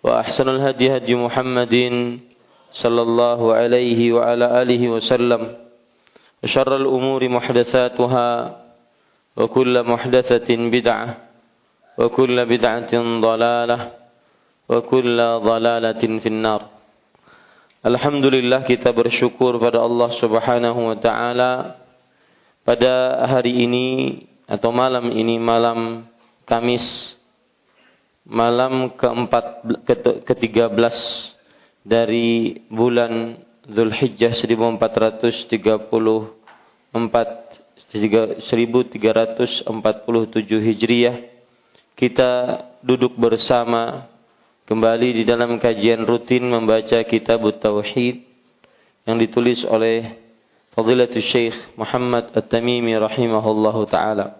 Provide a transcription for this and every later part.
وأحسن الهدي هدي محمد صلى الله عليه وعلى آله وسلم. وشر الأمور محدثاتها وكل محدثة بدعة وكل بدعة ضلالة وكل ضلالة في النار. Alhamdulillah kita bersyukur pada Allah Subhanahu wa taala pada hari ini atau malam ini malam Kamis malam keempat ke-13 dari bulan Zulhijjah 1434 1347 Hijriah kita duduk bersama kembali di dalam kajian rutin membaca kitab Tauhid yang ditulis oleh Fadilatul Syekh Muhammad At-Tamimi rahimahullahu taala.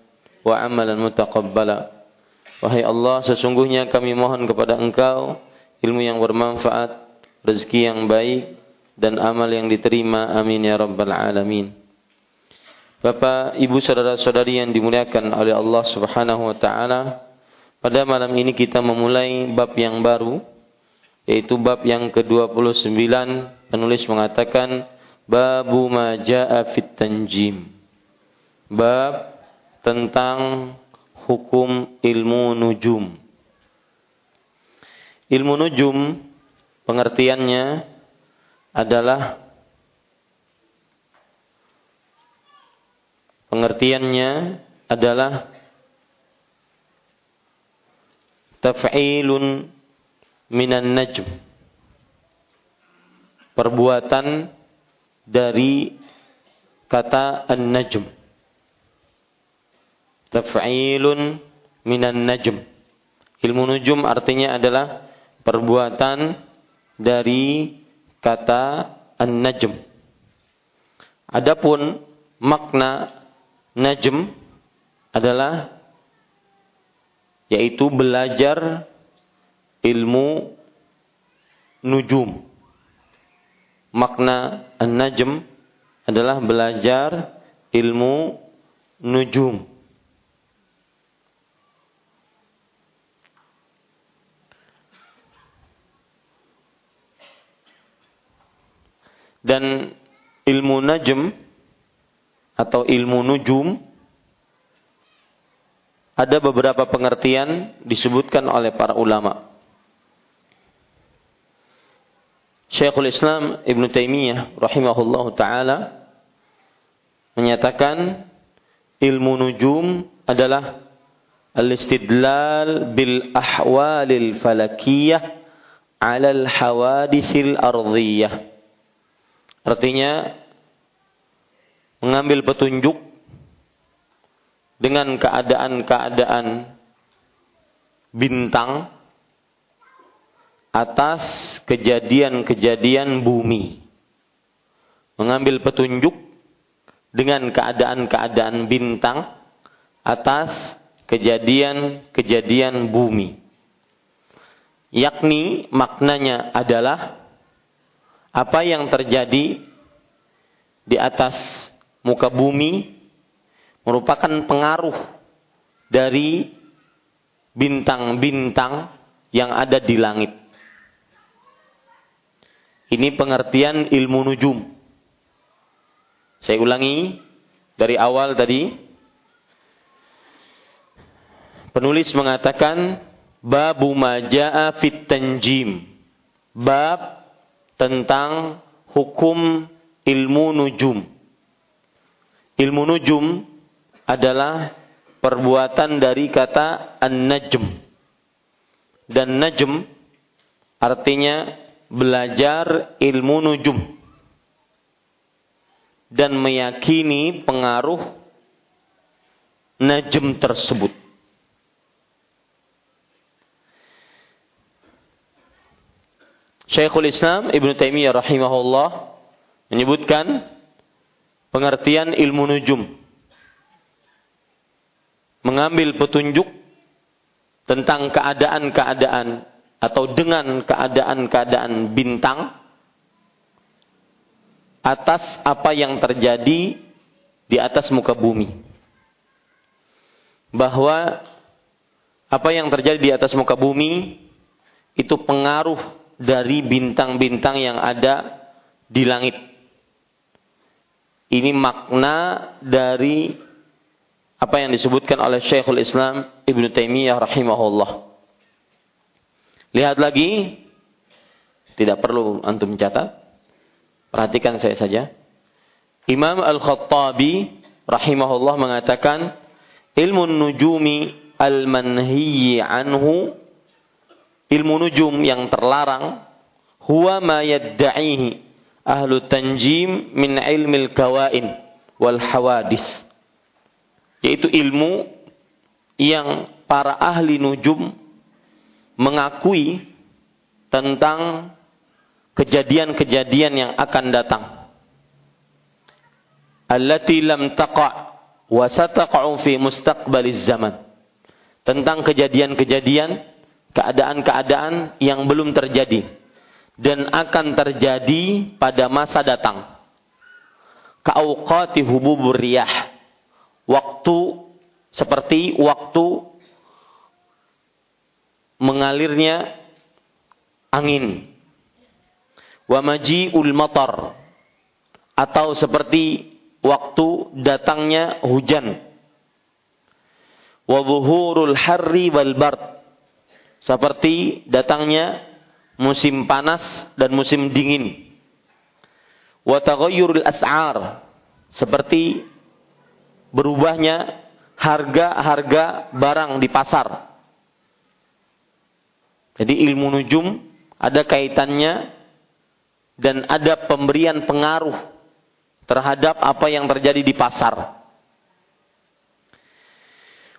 wa amalan mutaqabbala. Wahai Allah sesungguhnya kami mohon kepada engkau ilmu yang bermanfaat rezeki yang baik dan amal yang diterima. Amin ya rabbal alamin. Bapak, Ibu, saudara-saudari yang dimuliakan oleh Allah Subhanahu wa taala, pada malam ini kita memulai bab yang baru yaitu bab yang ke-29. Penulis mengatakan babu ma jaa fit tanjim. Bab tentang hukum ilmu nujum. Ilmu nujum pengertiannya adalah pengertiannya adalah taf'ilun minan najm perbuatan dari kata an-najm taf'ilun minan najm ilmu nujum artinya adalah perbuatan dari kata an-najm adapun makna najm adalah yaitu belajar ilmu nujum. Makna an-najm adalah belajar ilmu nujum. Dan ilmu najm atau ilmu nujum ada beberapa pengertian disebutkan oleh para ulama. Syekhul Islam Ibn Taimiyah rahimahullah taala menyatakan ilmu nujum adalah al-istidlal bil ahwalil falakiyah 'ala al-hawadithil ardhiyah. Artinya mengambil petunjuk dengan keadaan-keadaan bintang atas kejadian-kejadian bumi. Mengambil petunjuk dengan keadaan-keadaan bintang atas kejadian-kejadian bumi. Yakni maknanya adalah apa yang terjadi di atas muka bumi merupakan pengaruh dari bintang-bintang yang ada di langit. Ini pengertian ilmu nujum. Saya ulangi dari awal tadi. Penulis mengatakan babu majaa fit tanjim. Bab tentang hukum ilmu nujum. Ilmu nujum adalah perbuatan dari kata an-najm. Dan najm artinya belajar ilmu nujum dan meyakini pengaruh najm tersebut. Syekhul Islam Ibn Taimiyah rahimahullah menyebutkan pengertian ilmu nujum. Mengambil petunjuk tentang keadaan-keadaan atau dengan keadaan-keadaan bintang atas apa yang terjadi di atas muka bumi. Bahwa apa yang terjadi di atas muka bumi itu pengaruh dari bintang-bintang yang ada di langit. Ini makna dari apa yang disebutkan oleh Syekhul Islam Ibn Taimiyah rahimahullah. Lihat lagi, tidak perlu antum mencatat. Perhatikan saya saja. Imam Al-Khattabi rahimahullah mengatakan, ilmu nujumi al-manhiyi anhu ilmu nujum yang terlarang huwa ma yadda'ihi ahlu tanjim min ilmil kawain wal hawadis. Yaitu ilmu yang para ahli nujum mengakui tentang kejadian-kejadian yang akan datang. Allati lam taqa' wa sataqa'u fi mustaqbaliz zaman. Tentang kejadian-kejadian keadaan-keadaan yang belum terjadi dan akan terjadi pada masa datang. Kauqati hububur riyah. Waktu seperti waktu mengalirnya angin. Wa maji'ul matar atau seperti waktu datangnya hujan. Wa harri wal bard seperti datangnya musim panas dan musim dingin. Wa taghayyurul as'ar seperti berubahnya harga-harga barang di pasar. Jadi ilmu nujum ada kaitannya dan ada pemberian pengaruh terhadap apa yang terjadi di pasar.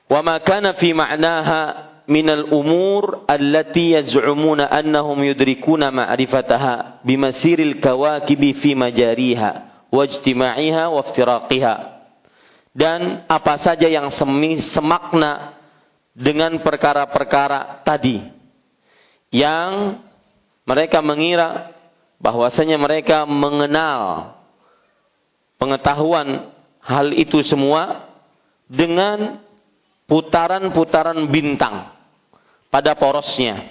Wa ma fi ma'naha minal umur allati yaz'umuna annahum yudrikuna ma'rifataha bimasiril kawakibi fi majariha wajtima'iha waftiraqiha dan apa saja yang semi, semakna dengan perkara-perkara tadi yang mereka mengira bahwasanya mereka mengenal pengetahuan hal itu semua dengan putaran-putaran bintang pada porosnya.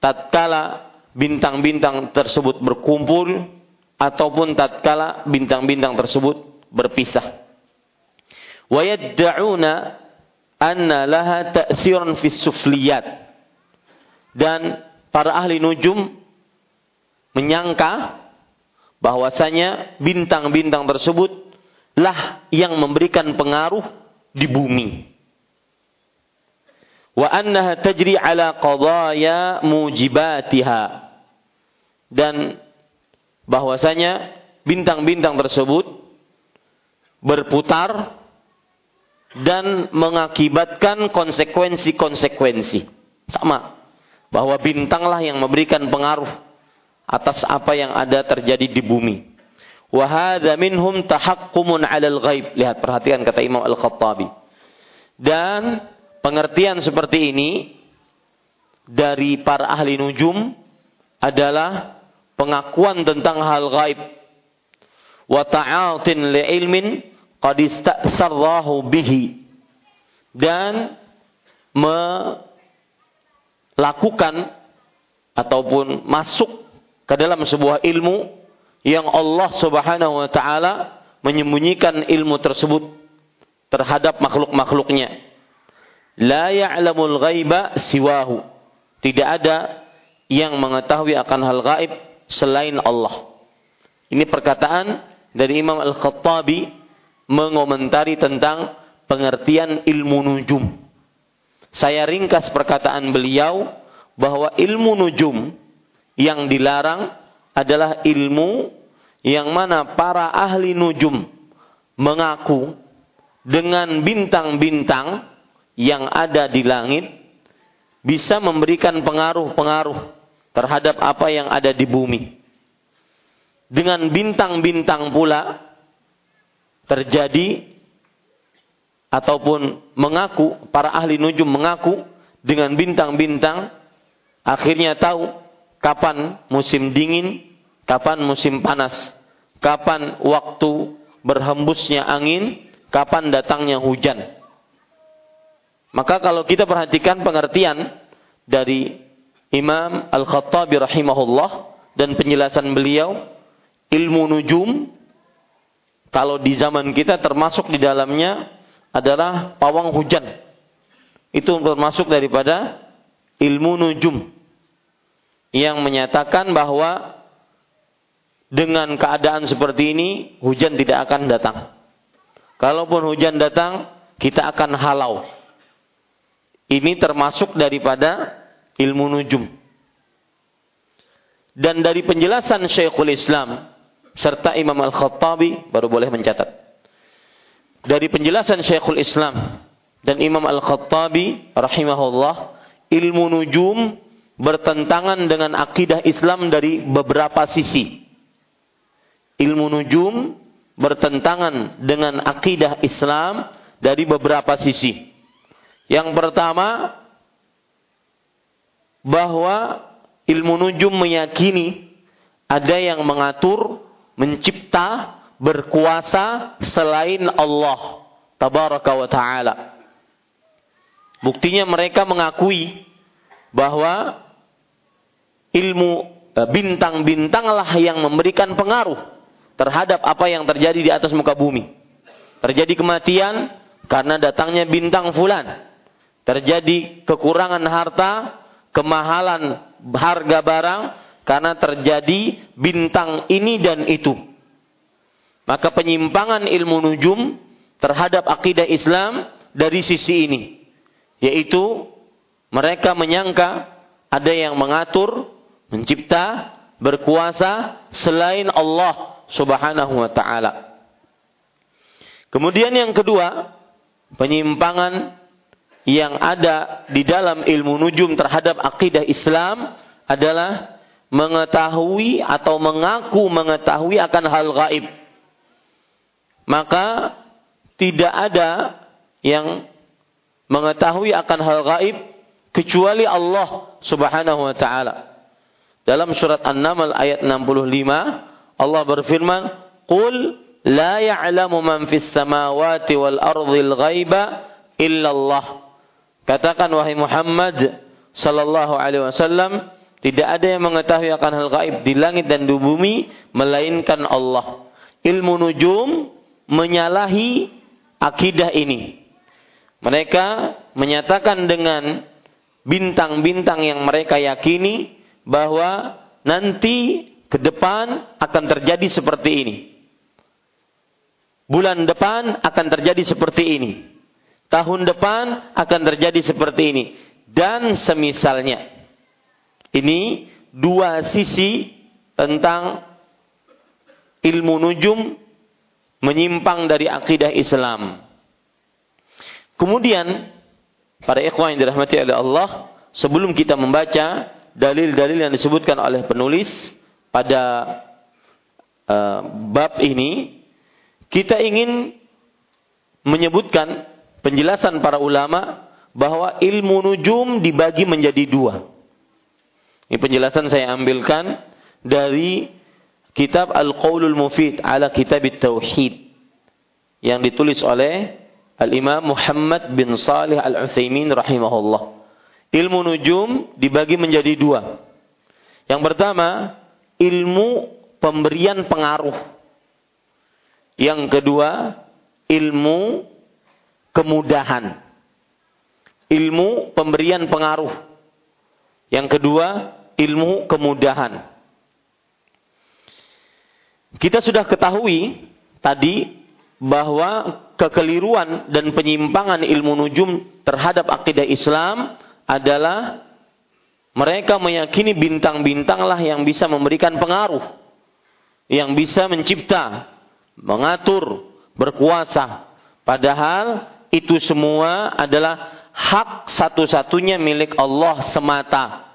Tatkala bintang-bintang tersebut berkumpul ataupun tatkala bintang-bintang tersebut berpisah. Wa yadda'una anna laha ta'thiran fi sufliyat. Dan para ahli nujum menyangka bahwasanya bintang-bintang tersebut lah yang memberikan pengaruh di bumi. wa annaha tajri ala qadaya mujibatiha dan bahwasanya bintang-bintang tersebut berputar dan mengakibatkan konsekuensi-konsekuensi. Sama. Bahwa bintanglah yang memberikan pengaruh atas apa yang ada terjadi di bumi. Wahada minhum tahakkumun alal ghaib. Lihat, perhatikan kata Imam Al-Khattabi. Dan pengertian seperti ini dari para ahli nujum adalah pengakuan tentang hal gaib. Wa ta'atin li'ilmin qad bihi dan melakukan ataupun masuk ke dalam sebuah ilmu yang Allah Subhanahu wa taala menyembunyikan ilmu tersebut terhadap makhluk-makhluknya. La ya'lamul ghaiba siwahu. Tidak ada yang mengetahui akan hal gaib selain Allah. Ini perkataan dari Imam Al-Khattabi mengomentari tentang pengertian ilmu nujum. Saya ringkas perkataan beliau bahwa ilmu nujum yang dilarang adalah ilmu yang mana para ahli nujum mengaku dengan bintang-bintang yang ada di langit bisa memberikan pengaruh-pengaruh terhadap apa yang ada di bumi. Dengan bintang-bintang pula terjadi ataupun mengaku para ahli nujum mengaku dengan bintang-bintang akhirnya tahu kapan musim dingin, kapan musim panas, kapan waktu berhembusnya angin, kapan datangnya hujan. Maka kalau kita perhatikan pengertian dari Imam Al-Khattabi rahimahullah dan penjelasan beliau ilmu nujum kalau di zaman kita termasuk di dalamnya adalah pawang hujan. Itu termasuk daripada ilmu nujum yang menyatakan bahwa dengan keadaan seperti ini hujan tidak akan datang. Kalaupun hujan datang, kita akan halau. Ini termasuk daripada ilmu nujum. Dan dari penjelasan Syekhul Islam serta Imam Al-Khattabi baru boleh mencatat. Dari penjelasan Syekhul Islam dan Imam Al-Khattabi rahimahullah, ilmu nujum bertentangan dengan akidah Islam dari beberapa sisi. Ilmu nujum bertentangan dengan akidah Islam dari beberapa sisi. Yang pertama, bahwa ilmu nujum meyakini ada yang mengatur mencipta, berkuasa selain Allah tabaraka wa taala. Buktinya mereka mengakui bahwa ilmu e, bintang-bintanglah yang memberikan pengaruh terhadap apa yang terjadi di atas muka bumi. Terjadi kematian karena datangnya bintang fulan. Terjadi kekurangan harta, kemahalan harga barang karena terjadi bintang ini dan itu. Maka penyimpangan ilmu nujum terhadap akidah Islam dari sisi ini. Yaitu mereka menyangka ada yang mengatur, mencipta, berkuasa selain Allah subhanahu wa ta'ala. Kemudian yang kedua, penyimpangan yang ada di dalam ilmu nujum terhadap akidah Islam adalah mengetahui atau mengaku mengetahui akan hal gaib. Maka tidak ada yang mengetahui akan hal gaib kecuali Allah Subhanahu wa taala. Dalam surat An-Naml ayat 65 Allah berfirman, "Qul la ya'lamu man fis samawati wal ardhil ghaiba illa Allah." Katakan wahai Muhammad sallallahu alaihi wasallam, tidak ada yang mengetahui akan hal gaib di langit dan di bumi melainkan Allah. Ilmu nujum menyalahi akidah ini. Mereka menyatakan dengan bintang-bintang yang mereka yakini bahwa nanti ke depan akan terjadi seperti ini. Bulan depan akan terjadi seperti ini. tahun depan akan terjadi seperti ini dan semisalnya. Ini dua sisi tentang ilmu nujum menyimpang dari akidah Islam. Kemudian para ikhwan yang dirahmati oleh Allah, sebelum kita membaca dalil-dalil yang disebutkan oleh penulis pada uh, bab ini, kita ingin menyebutkan penjelasan para ulama bahwa ilmu nujum dibagi menjadi dua. Ini penjelasan saya ambilkan dari kitab Al-Qawlul Mufid ala Kitab Tauhid yang ditulis oleh Al-Imam Muhammad bin Salih Al-Utsaimin rahimahullah. Ilmu nujum dibagi menjadi dua. Yang pertama, ilmu pemberian pengaruh. Yang kedua, ilmu kemudahan ilmu pemberian pengaruh. Yang kedua, ilmu kemudahan. Kita sudah ketahui tadi bahwa kekeliruan dan penyimpangan ilmu nujum terhadap akidah Islam adalah mereka meyakini bintang-bintanglah yang bisa memberikan pengaruh, yang bisa mencipta, mengatur, berkuasa. Padahal itu semua adalah hak satu-satunya milik Allah semata.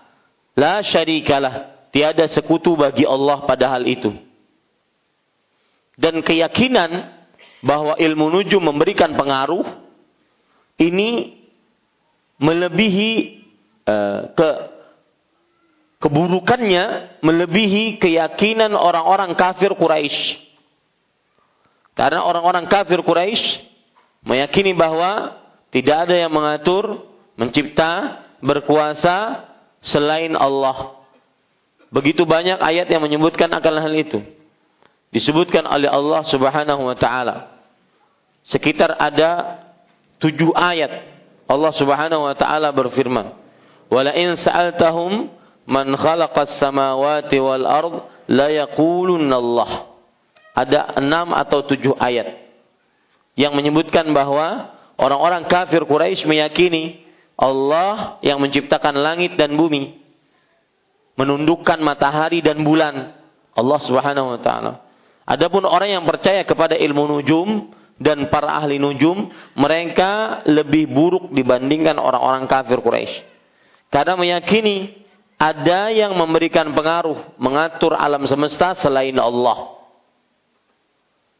La syarikalah. Tiada sekutu bagi Allah pada hal itu. Dan keyakinan bahwa ilmu nujum memberikan pengaruh ini melebihi uh, ke keburukannya melebihi keyakinan orang-orang kafir Quraisy. Karena orang-orang kafir Quraisy meyakini bahwa tidak ada yang mengatur, mencipta, berkuasa selain Allah. Begitu banyak ayat yang menyebutkan akan hal itu. Disebutkan oleh Allah Subhanahu wa taala. Sekitar ada tujuh ayat Allah Subhanahu wa taala berfirman, "Wala in sa'altahum man khalaqas samawati wal ard la Allah." Ada enam atau tujuh ayat yang menyebutkan bahwa Orang-orang kafir Quraisy meyakini Allah yang menciptakan langit dan bumi, menundukkan matahari dan bulan. Allah Subhanahu wa taala. Adapun orang yang percaya kepada ilmu nujum dan para ahli nujum, mereka lebih buruk dibandingkan orang-orang kafir Quraisy. Karena meyakini ada yang memberikan pengaruh mengatur alam semesta selain Allah.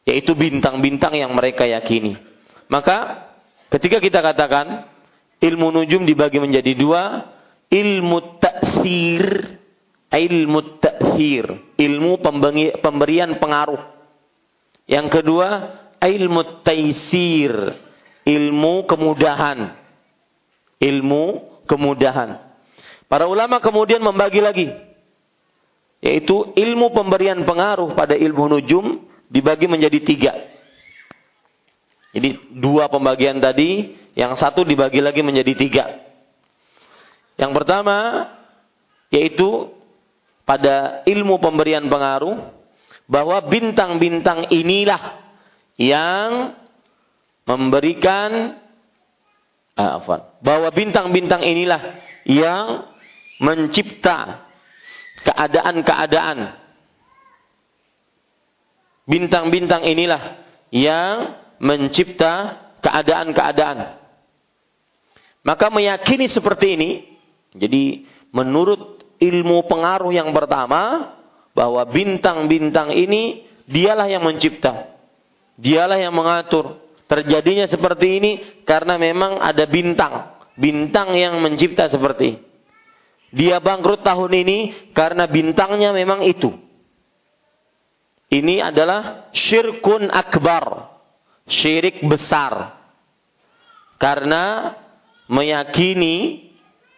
Yaitu bintang-bintang yang mereka yakini. Maka Ketika kita katakan ilmu nujum dibagi menjadi dua, ilmu taksir, ilmu taksir, ilmu pemberian pengaruh. Yang kedua, ilmu taisir, ilmu kemudahan. Ilmu kemudahan. Para ulama kemudian membagi lagi. Yaitu ilmu pemberian pengaruh pada ilmu nujum dibagi menjadi tiga. Jadi dua pembagian tadi, yang satu dibagi lagi menjadi tiga. Yang pertama, yaitu pada ilmu pemberian pengaruh, bahwa bintang-bintang inilah yang memberikan ah, bahwa bintang-bintang inilah yang mencipta keadaan-keadaan bintang-bintang inilah yang mencipta keadaan-keadaan. Maka meyakini seperti ini, jadi menurut ilmu pengaruh yang pertama, bahwa bintang-bintang ini dialah yang mencipta. Dialah yang mengatur. Terjadinya seperti ini karena memang ada bintang. Bintang yang mencipta seperti Dia bangkrut tahun ini karena bintangnya memang itu. Ini adalah syirkun akbar syirik besar. Karena meyakini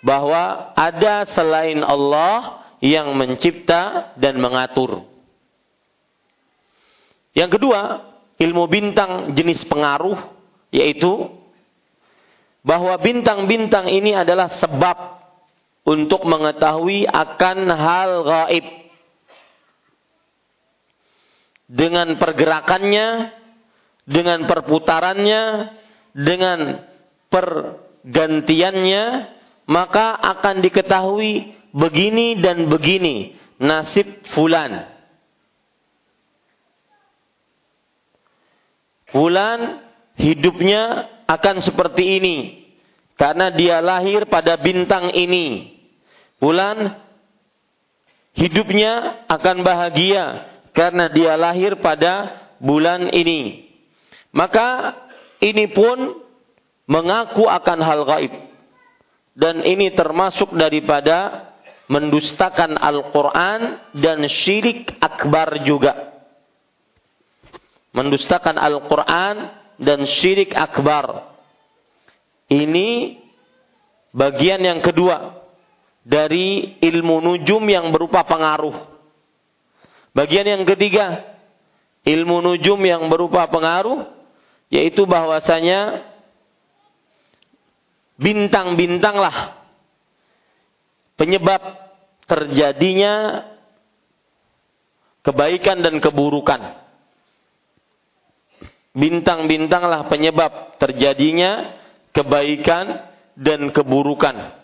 bahwa ada selain Allah yang mencipta dan mengatur. Yang kedua, ilmu bintang jenis pengaruh yaitu bahwa bintang-bintang ini adalah sebab untuk mengetahui akan hal gaib dengan pergerakannya dengan perputarannya, dengan pergantiannya maka akan diketahui begini dan begini nasib fulan. Fulan hidupnya akan seperti ini karena dia lahir pada bintang ini. Fulan hidupnya akan bahagia karena dia lahir pada bulan ini. Maka ini pun mengaku akan hal gaib. Dan ini termasuk daripada mendustakan Al-Quran dan syirik akbar juga. Mendustakan Al-Quran dan syirik akbar. Ini bagian yang kedua dari ilmu nujum yang berupa pengaruh. Bagian yang ketiga, ilmu nujum yang berupa pengaruh, yaitu bahwasanya bintang-bintanglah penyebab terjadinya kebaikan dan keburukan. Bintang-bintanglah penyebab terjadinya kebaikan dan keburukan.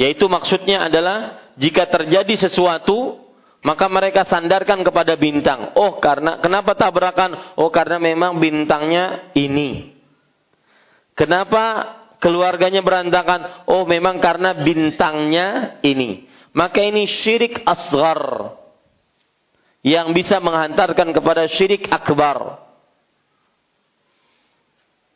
Yaitu maksudnya adalah jika terjadi sesuatu maka mereka sandarkan kepada bintang. Oh, karena kenapa tabrakan? Oh, karena memang bintangnya ini. Kenapa keluarganya berantakan? Oh, memang karena bintangnya ini. Maka ini syirik asgar. Yang bisa menghantarkan kepada syirik akbar.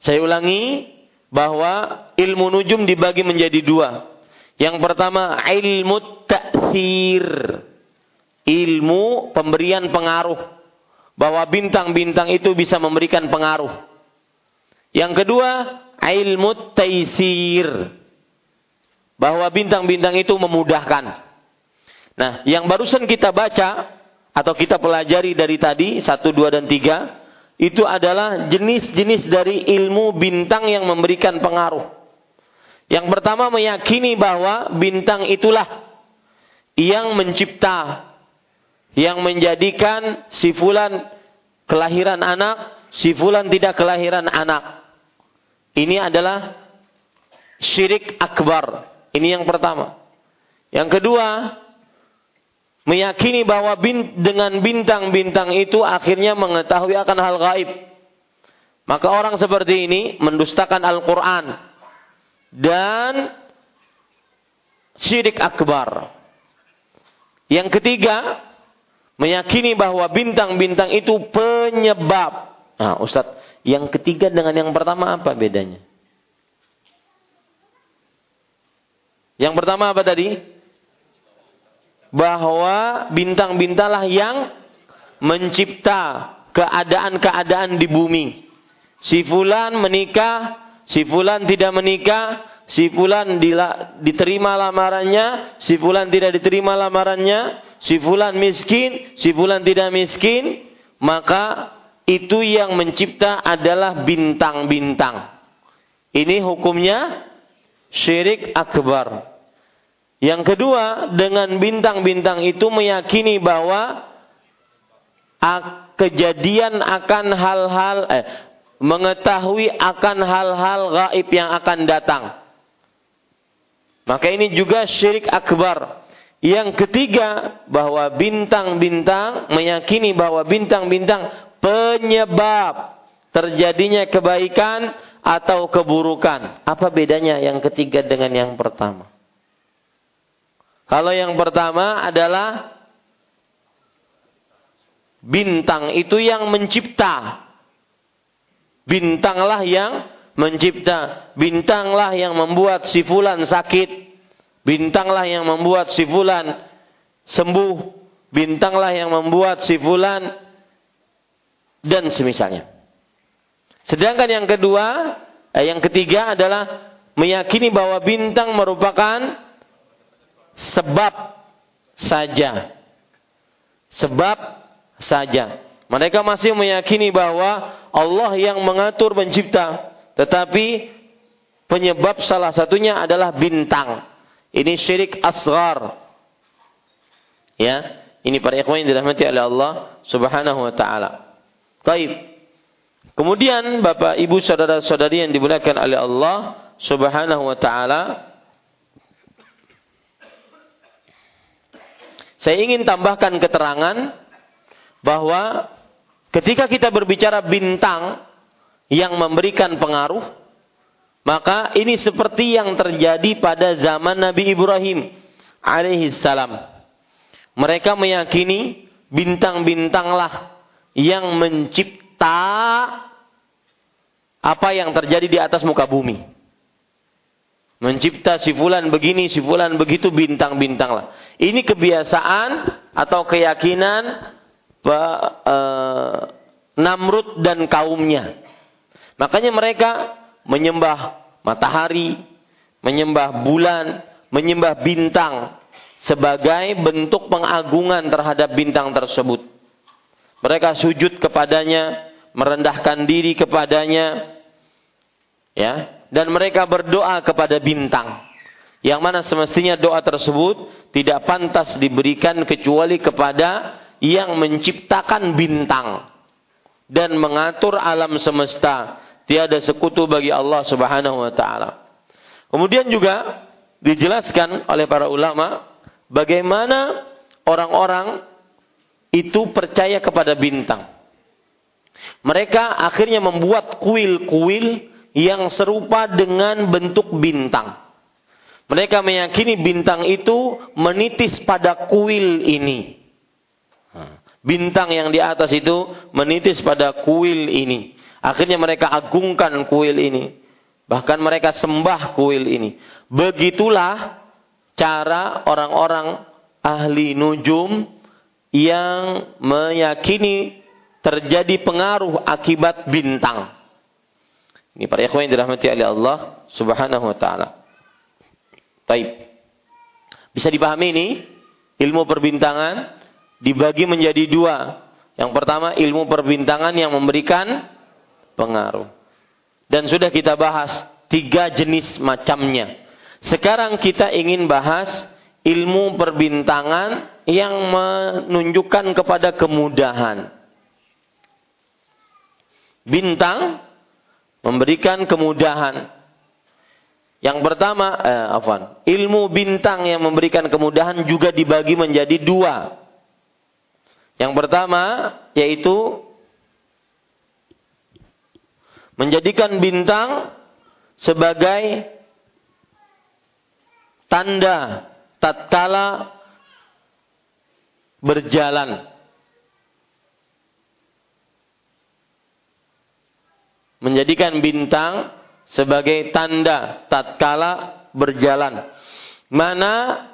Saya ulangi bahwa ilmu nujum dibagi menjadi dua. Yang pertama ilmu ta'thir ilmu pemberian pengaruh bahwa bintang-bintang itu bisa memberikan pengaruh. Yang kedua, ilmu taisir bahwa bintang-bintang itu memudahkan. Nah, yang barusan kita baca atau kita pelajari dari tadi satu, dua dan tiga itu adalah jenis-jenis dari ilmu bintang yang memberikan pengaruh. Yang pertama meyakini bahwa bintang itulah yang mencipta yang menjadikan si fulan kelahiran anak, si fulan tidak kelahiran anak. Ini adalah syirik akbar. Ini yang pertama. Yang kedua, meyakini bahwa bin, dengan bintang-bintang itu akhirnya mengetahui akan hal gaib. Maka orang seperti ini mendustakan Al-Quran. Dan syirik akbar. Yang ketiga, meyakini bahwa bintang-bintang itu penyebab. Nah, Ustadz, yang ketiga dengan yang pertama apa bedanya? Yang pertama apa tadi? Bahwa bintang-bintanglah yang mencipta keadaan-keadaan di bumi. Si fulan menikah, si fulan tidak menikah, si fulan diterima lamarannya, si fulan tidak diterima lamarannya, si fulan miskin, si fulan tidak miskin, maka itu yang mencipta adalah bintang-bintang. Ini hukumnya syirik akbar. Yang kedua, dengan bintang-bintang itu meyakini bahwa kejadian akan hal-hal eh, mengetahui akan hal-hal gaib yang akan datang. Maka ini juga syirik akbar. Yang ketiga, bahwa bintang-bintang meyakini bahwa bintang-bintang penyebab terjadinya kebaikan atau keburukan. Apa bedanya yang ketiga dengan yang pertama? Kalau yang pertama adalah bintang itu yang mencipta. Bintanglah yang mencipta. Bintanglah yang membuat si fulan sakit. Bintanglah yang membuat si fulan sembuh. Bintanglah yang membuat si fulan dan semisalnya. Sedangkan yang kedua, eh, yang ketiga adalah meyakini bahwa bintang merupakan sebab saja. Sebab saja. Mereka masih meyakini bahwa Allah yang mengatur mencipta, tetapi penyebab salah satunya adalah bintang. Ini syirik asgar. Ya, ini para ikhwan yang dirahmati oleh Allah Subhanahu wa taala. Baik. Kemudian Bapak Ibu saudara-saudari yang dimuliakan oleh Allah Subhanahu wa taala Saya ingin tambahkan keterangan bahwa ketika kita berbicara bintang yang memberikan pengaruh, maka ini seperti yang terjadi pada zaman Nabi Ibrahim alaihi salam. Mereka meyakini bintang-bintanglah yang mencipta apa yang terjadi di atas muka bumi. Mencipta si fulan begini, si fulan begitu, bintang-bintang Ini kebiasaan atau keyakinan uh, Namrud dan kaumnya. Makanya mereka menyembah matahari, menyembah bulan, menyembah bintang sebagai bentuk pengagungan terhadap bintang tersebut. Mereka sujud kepadanya, merendahkan diri kepadanya, ya, dan mereka berdoa kepada bintang. Yang mana semestinya doa tersebut tidak pantas diberikan kecuali kepada yang menciptakan bintang dan mengatur alam semesta. Tiada sekutu bagi Allah Subhanahu wa taala. Kemudian juga dijelaskan oleh para ulama bagaimana orang-orang itu percaya kepada bintang. Mereka akhirnya membuat kuil-kuil yang serupa dengan bentuk bintang. Mereka meyakini bintang itu menitis pada kuil ini. Bintang yang di atas itu menitis pada kuil ini. Akhirnya mereka agungkan kuil ini. Bahkan mereka sembah kuil ini. Begitulah cara orang-orang ahli nujum yang meyakini terjadi pengaruh akibat bintang. Ini para ikhwan yang dirahmati oleh Allah Subhanahu wa taala. Baik. Bisa dipahami ini ilmu perbintangan dibagi menjadi dua. Yang pertama ilmu perbintangan yang memberikan pengaruh. Dan sudah kita bahas tiga jenis macamnya. Sekarang kita ingin bahas ilmu perbintangan yang menunjukkan kepada kemudahan. Bintang memberikan kemudahan. Yang pertama, eh, afwan, ilmu bintang yang memberikan kemudahan juga dibagi menjadi dua. Yang pertama yaitu menjadikan bintang sebagai tanda tatkala berjalan menjadikan bintang sebagai tanda tatkala berjalan. Mana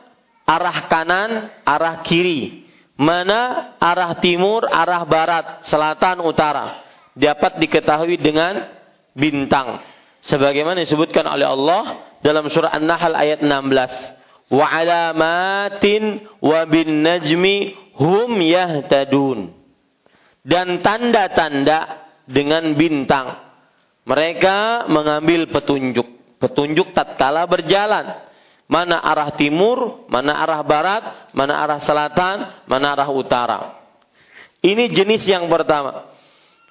arah kanan, arah kiri, mana arah timur, arah barat, selatan, utara. Dapat diketahui dengan bintang. Sebagaimana disebutkan oleh Allah dalam surah An-Nahl ayat 16. Wa alamatin wa bin najmi hum yahtadun. Dan tanda-tanda dengan bintang mereka mengambil petunjuk. Petunjuk tatkala berjalan. Mana arah timur, mana arah barat, mana arah selatan, mana arah utara. Ini jenis yang pertama.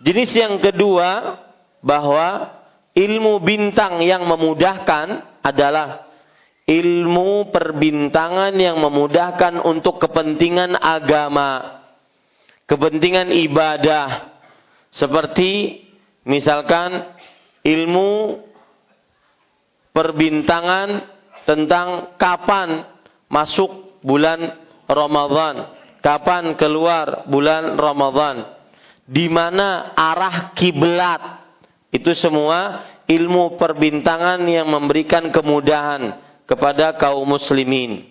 Jenis yang kedua, bahwa ilmu bintang yang memudahkan adalah ilmu perbintangan yang memudahkan untuk kepentingan agama, kepentingan ibadah, seperti misalkan ilmu perbintangan tentang kapan masuk bulan Ramadan, kapan keluar bulan Ramadan, di mana arah kiblat. Itu semua ilmu perbintangan yang memberikan kemudahan kepada kaum muslimin.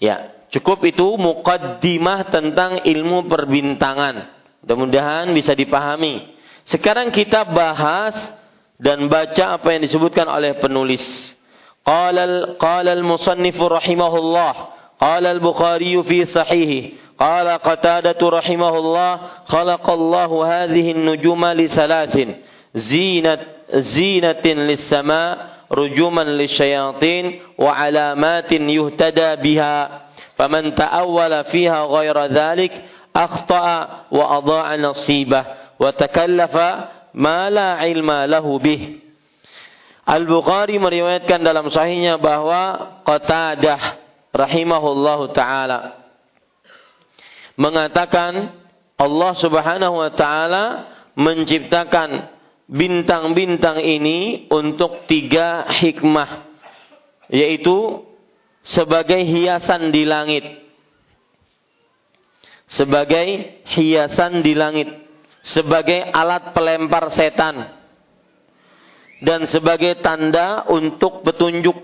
Ya, cukup itu mukaddimah tentang ilmu perbintangan. Mudah-mudahan bisa dipahami. Sekarang kita bahas dan baca apa yang disebutkan oleh penulis. Qala qala al-musannif rahimahullah, qala al-Bukhari fi sahihi, qala Qatadah rahimahullah, khalaqallahu hadhihi an-nujuma li thalathin. Zinat zinatin lis-sama, rujuman lisyayatin wa alamatin yuhtada biha. Faman ta'awwala fiha ghayra dhalik adha'a nasibah wa takallafa ma la ilma lahu bih. Al-Bukhari meriwayatkan dalam sahihnya bahwa Qatadah rahimahullahu taala mengatakan Allah Subhanahu wa taala menciptakan bintang-bintang ini untuk tiga hikmah yaitu sebagai hiasan di langit sebagai hiasan di langit sebagai alat pelempar setan dan sebagai tanda untuk petunjuk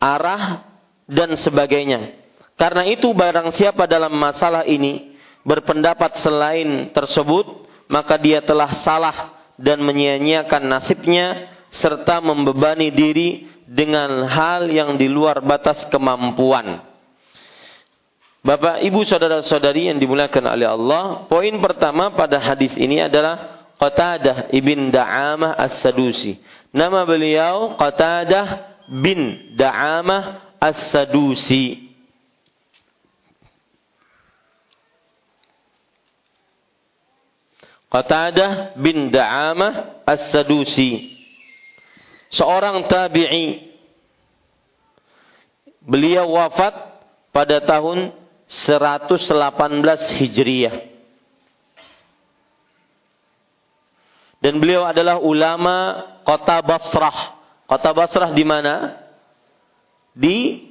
arah dan sebagainya karena itu barang siapa dalam masalah ini berpendapat selain tersebut, maka dia telah salah dan menyia-nyiakan nasibnya serta membebani diri dengan hal yang di luar batas kemampuan. Bapak, Ibu, saudara-saudari yang dimuliakan oleh Allah, poin pertama pada hadis ini adalah Qatadah ibn Da'amah As-Sadusi. Nama beliau Qatadah bin Da'amah As-Sadusi. Qatadah bin Da'amah As-Sadusi. Seorang tabi'i. Beliau wafat pada tahun 118 Hijriah. Dan beliau adalah ulama kota Basrah. Kota Basrah di mana? Di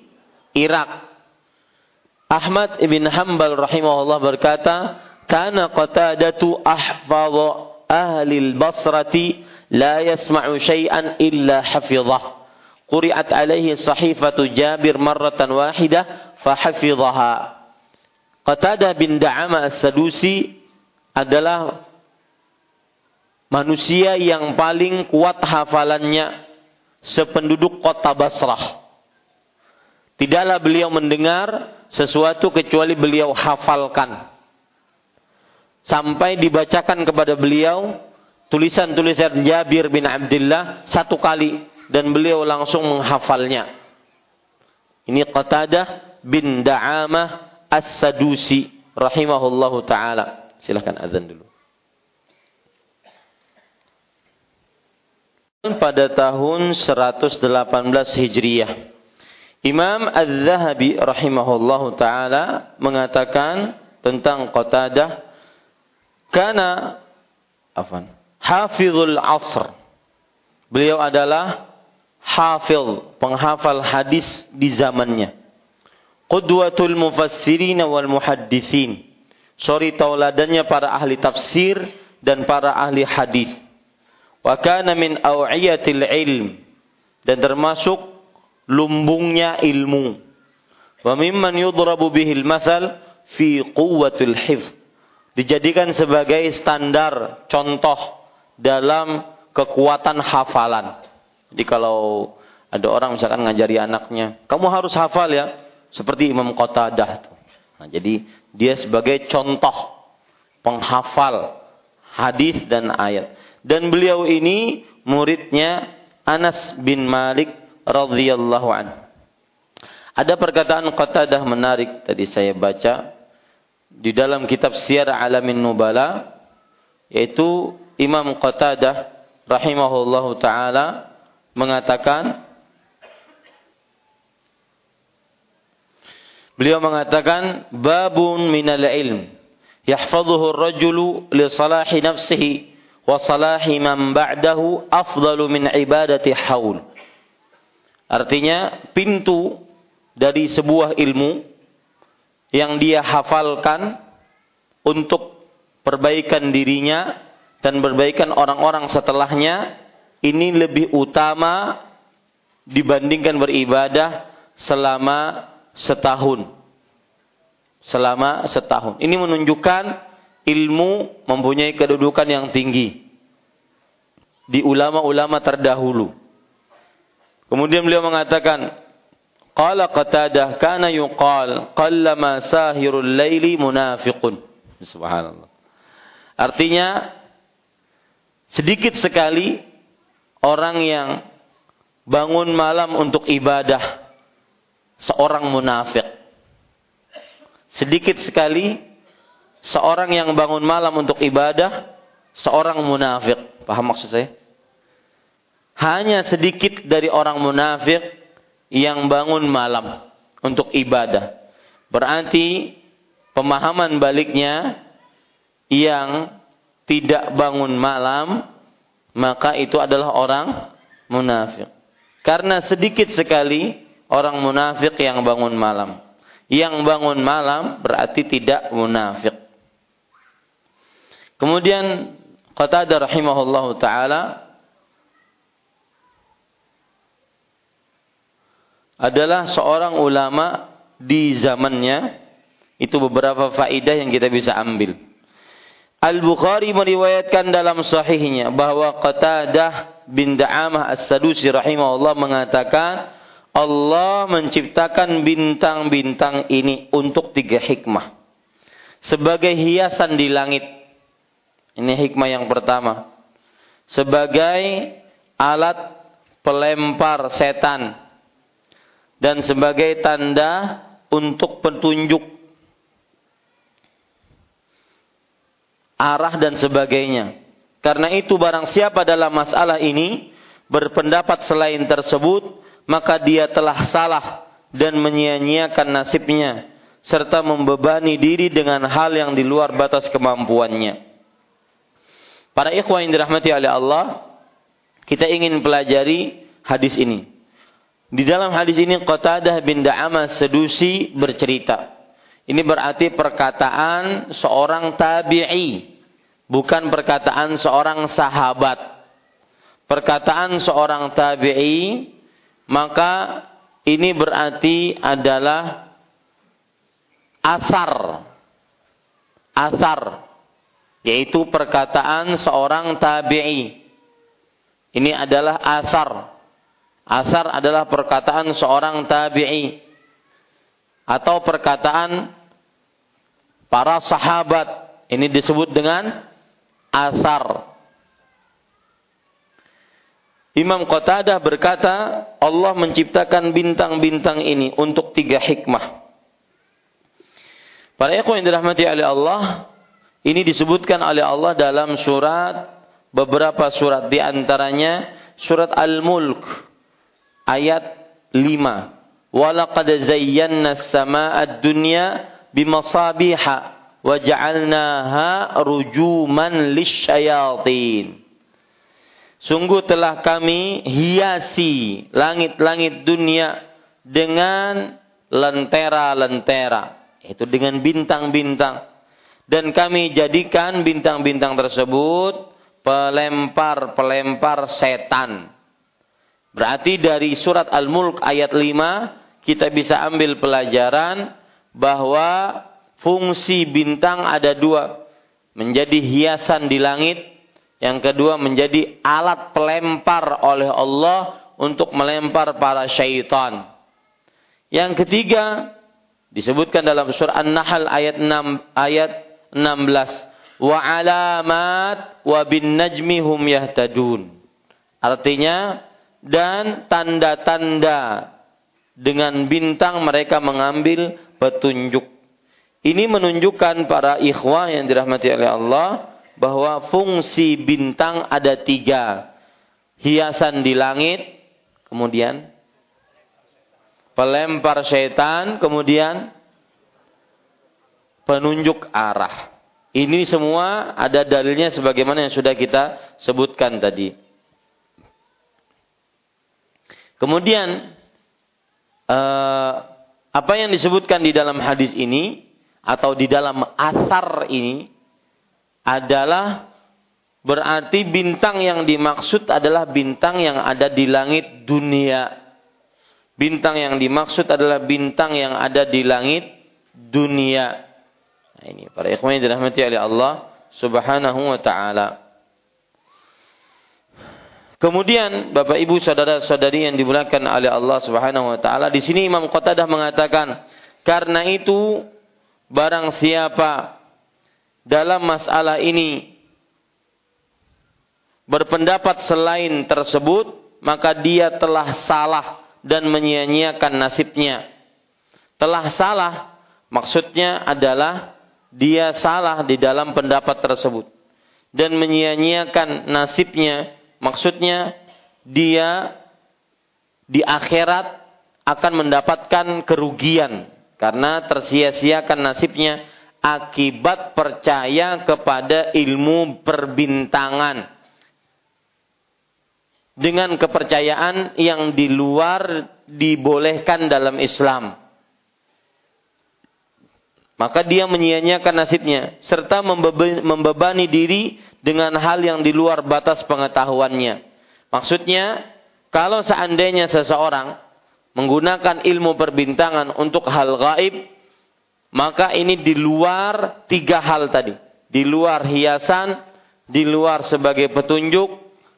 Irak. Ahmad ibn Hanbal rahimahullah berkata, kana qatadatu ahfadha ahli al-basrati la yasma'u syai'an illa hafidhah quri'at alaihi sahifatu Jabir marratan wahidah fahafidhaha Qatada bin Da'ama As-Sadusi adalah manusia yang paling kuat hafalannya sependuduk kota Basrah. Tidaklah beliau mendengar sesuatu kecuali beliau hafalkan sampai dibacakan kepada beliau tulisan-tulisan Jabir bin Abdullah satu kali dan beliau langsung menghafalnya. Ini Qatadah bin Da'amah As-Sadusi rahimahullahu taala. Silahkan azan dulu. Pada tahun 118 Hijriah. Imam Az-Zahabi rahimahullahu taala mengatakan tentang Qatadah Karena afan, hafizul asr. Beliau adalah hafil, penghafal hadis di zamannya. Qudwatul mufassirin wal muhaddithin. Sorry tauladannya para ahli tafsir dan para ahli hadis. Wa kana min awiyatil ilm dan termasuk lumbungnya ilmu. Wa mimman yudrabu bihil masal fi quwwatil hifz dijadikan sebagai standar contoh dalam kekuatan hafalan. Jadi kalau ada orang misalkan ngajari anaknya, kamu harus hafal ya, seperti Imam Qatadah. Nah, jadi dia sebagai contoh penghafal hadis dan ayat. Dan beliau ini muridnya Anas bin Malik radhiyallahu an. Ada perkataan Qatadah menarik tadi saya baca di dalam kitab Syiar Alamin Nubala yaitu Imam Qatadah rahimahullahu taala mengatakan Beliau mengatakan babun minal ilm yahfazuhu ar-rajulu li salahi nafsihi wa salahi man ba'dahu afdalu min ibadati haul. Artinya pintu dari sebuah ilmu yang dia hafalkan untuk perbaikan dirinya dan perbaikan orang-orang setelahnya ini lebih utama dibandingkan beribadah selama setahun. Selama setahun. Ini menunjukkan ilmu mempunyai kedudukan yang tinggi di ulama-ulama terdahulu. Kemudian beliau mengatakan, Qala Qatadah kana yuqal qallama sahirul laili munafiqun. Subhanallah. Artinya sedikit sekali orang yang bangun malam untuk ibadah seorang munafik. Sedikit sekali seorang yang bangun malam untuk ibadah seorang munafik. Paham maksud saya? Hanya sedikit dari orang munafik yang bangun malam untuk ibadah. Berarti pemahaman baliknya yang tidak bangun malam maka itu adalah orang munafik. Karena sedikit sekali orang munafik yang bangun malam. Yang bangun malam berarti tidak munafik. Kemudian Qatadah rahimahullahu taala adalah seorang ulama di zamannya itu beberapa faidah yang kita bisa ambil. Al-Bukhari meriwayatkan dalam sahihnya bahwa Qatadah bin Da'amah As-Sadusi rahimahullah mengatakan Allah menciptakan bintang-bintang ini untuk tiga hikmah. Sebagai hiasan di langit. Ini hikmah yang pertama. Sebagai alat pelempar setan. Dan sebagai tanda untuk petunjuk arah dan sebagainya. Karena itu barang siapa dalam masalah ini berpendapat selain tersebut, maka dia telah salah dan menyia-nyiakan nasibnya serta membebani diri dengan hal yang di luar batas kemampuannya. Para ikhwah yang dirahmati oleh Allah, kita ingin pelajari hadis ini. Di dalam hadis ini Qatadah bin Da'amah Sedusi bercerita. Ini berarti perkataan seorang tabi'i, bukan perkataan seorang sahabat. Perkataan seorang tabi'i maka ini berarti adalah asar. Asar. Yaitu perkataan seorang tabi'i. Ini adalah asar. Asar adalah perkataan seorang tabi'i. Atau perkataan para sahabat. Ini disebut dengan asar Imam Qatadah berkata, Allah menciptakan bintang-bintang ini untuk tiga hikmah. Para ikhwan yang dirahmati oleh Allah, ini disebutkan oleh Allah dalam surat beberapa surat di antaranya surat Al-Mulk ayat 5. Walaqad zayyana as-samaa'a ad-dunya bimasabiha wa rujuman lisyayatin. Sungguh telah kami hiasi langit-langit dunia dengan lentera-lentera. Itu dengan bintang-bintang. Dan kami jadikan bintang-bintang tersebut pelempar-pelempar setan. Berarti dari surat Al-Mulk ayat 5 kita bisa ambil pelajaran bahwa fungsi bintang ada dua. Menjadi hiasan di langit yang kedua menjadi alat pelempar oleh Allah untuk melempar para syaitan. Yang ketiga disebutkan dalam surah An-Nahl ayat 6 ayat 16 wa alamat wa bin najmi hum yahtadun. Artinya dan tanda-tanda dengan bintang mereka mengambil petunjuk. Ini menunjukkan para ikhwah yang dirahmati oleh Allah bahwa fungsi bintang ada tiga. Hiasan di langit, kemudian pelempar setan, kemudian penunjuk arah. Ini semua ada dalilnya sebagaimana yang sudah kita sebutkan tadi. Kemudian eh, apa yang disebutkan di dalam hadis ini atau di dalam asar ini adalah berarti bintang yang dimaksud adalah bintang yang ada di langit dunia. Bintang yang dimaksud adalah bintang yang ada di langit dunia. Nah, ini para ikhwan yang dirahmati oleh Allah Subhanahu wa taala. Kemudian Bapak Ibu saudara-saudari yang dimuliakan oleh Allah Subhanahu wa taala, di sini Imam Qatadah mengatakan, karena itu barang siapa dalam masalah ini berpendapat selain tersebut, maka dia telah salah dan menyia-nyiakan nasibnya. Telah salah maksudnya adalah dia salah di dalam pendapat tersebut. dan menyia-nyiakan nasibnya, maksudnya dia di akhirat akan mendapatkan kerugian karena tersia-siakan nasibnya akibat percaya kepada ilmu perbintangan dengan kepercayaan yang di luar dibolehkan dalam Islam. Maka dia menyia-nyiakan nasibnya serta membebani diri dengan hal yang di luar batas pengetahuannya. Maksudnya, kalau seandainya seseorang menggunakan ilmu perbintangan untuk hal gaib, maka ini di luar tiga hal tadi. Di luar hiasan, di luar sebagai petunjuk,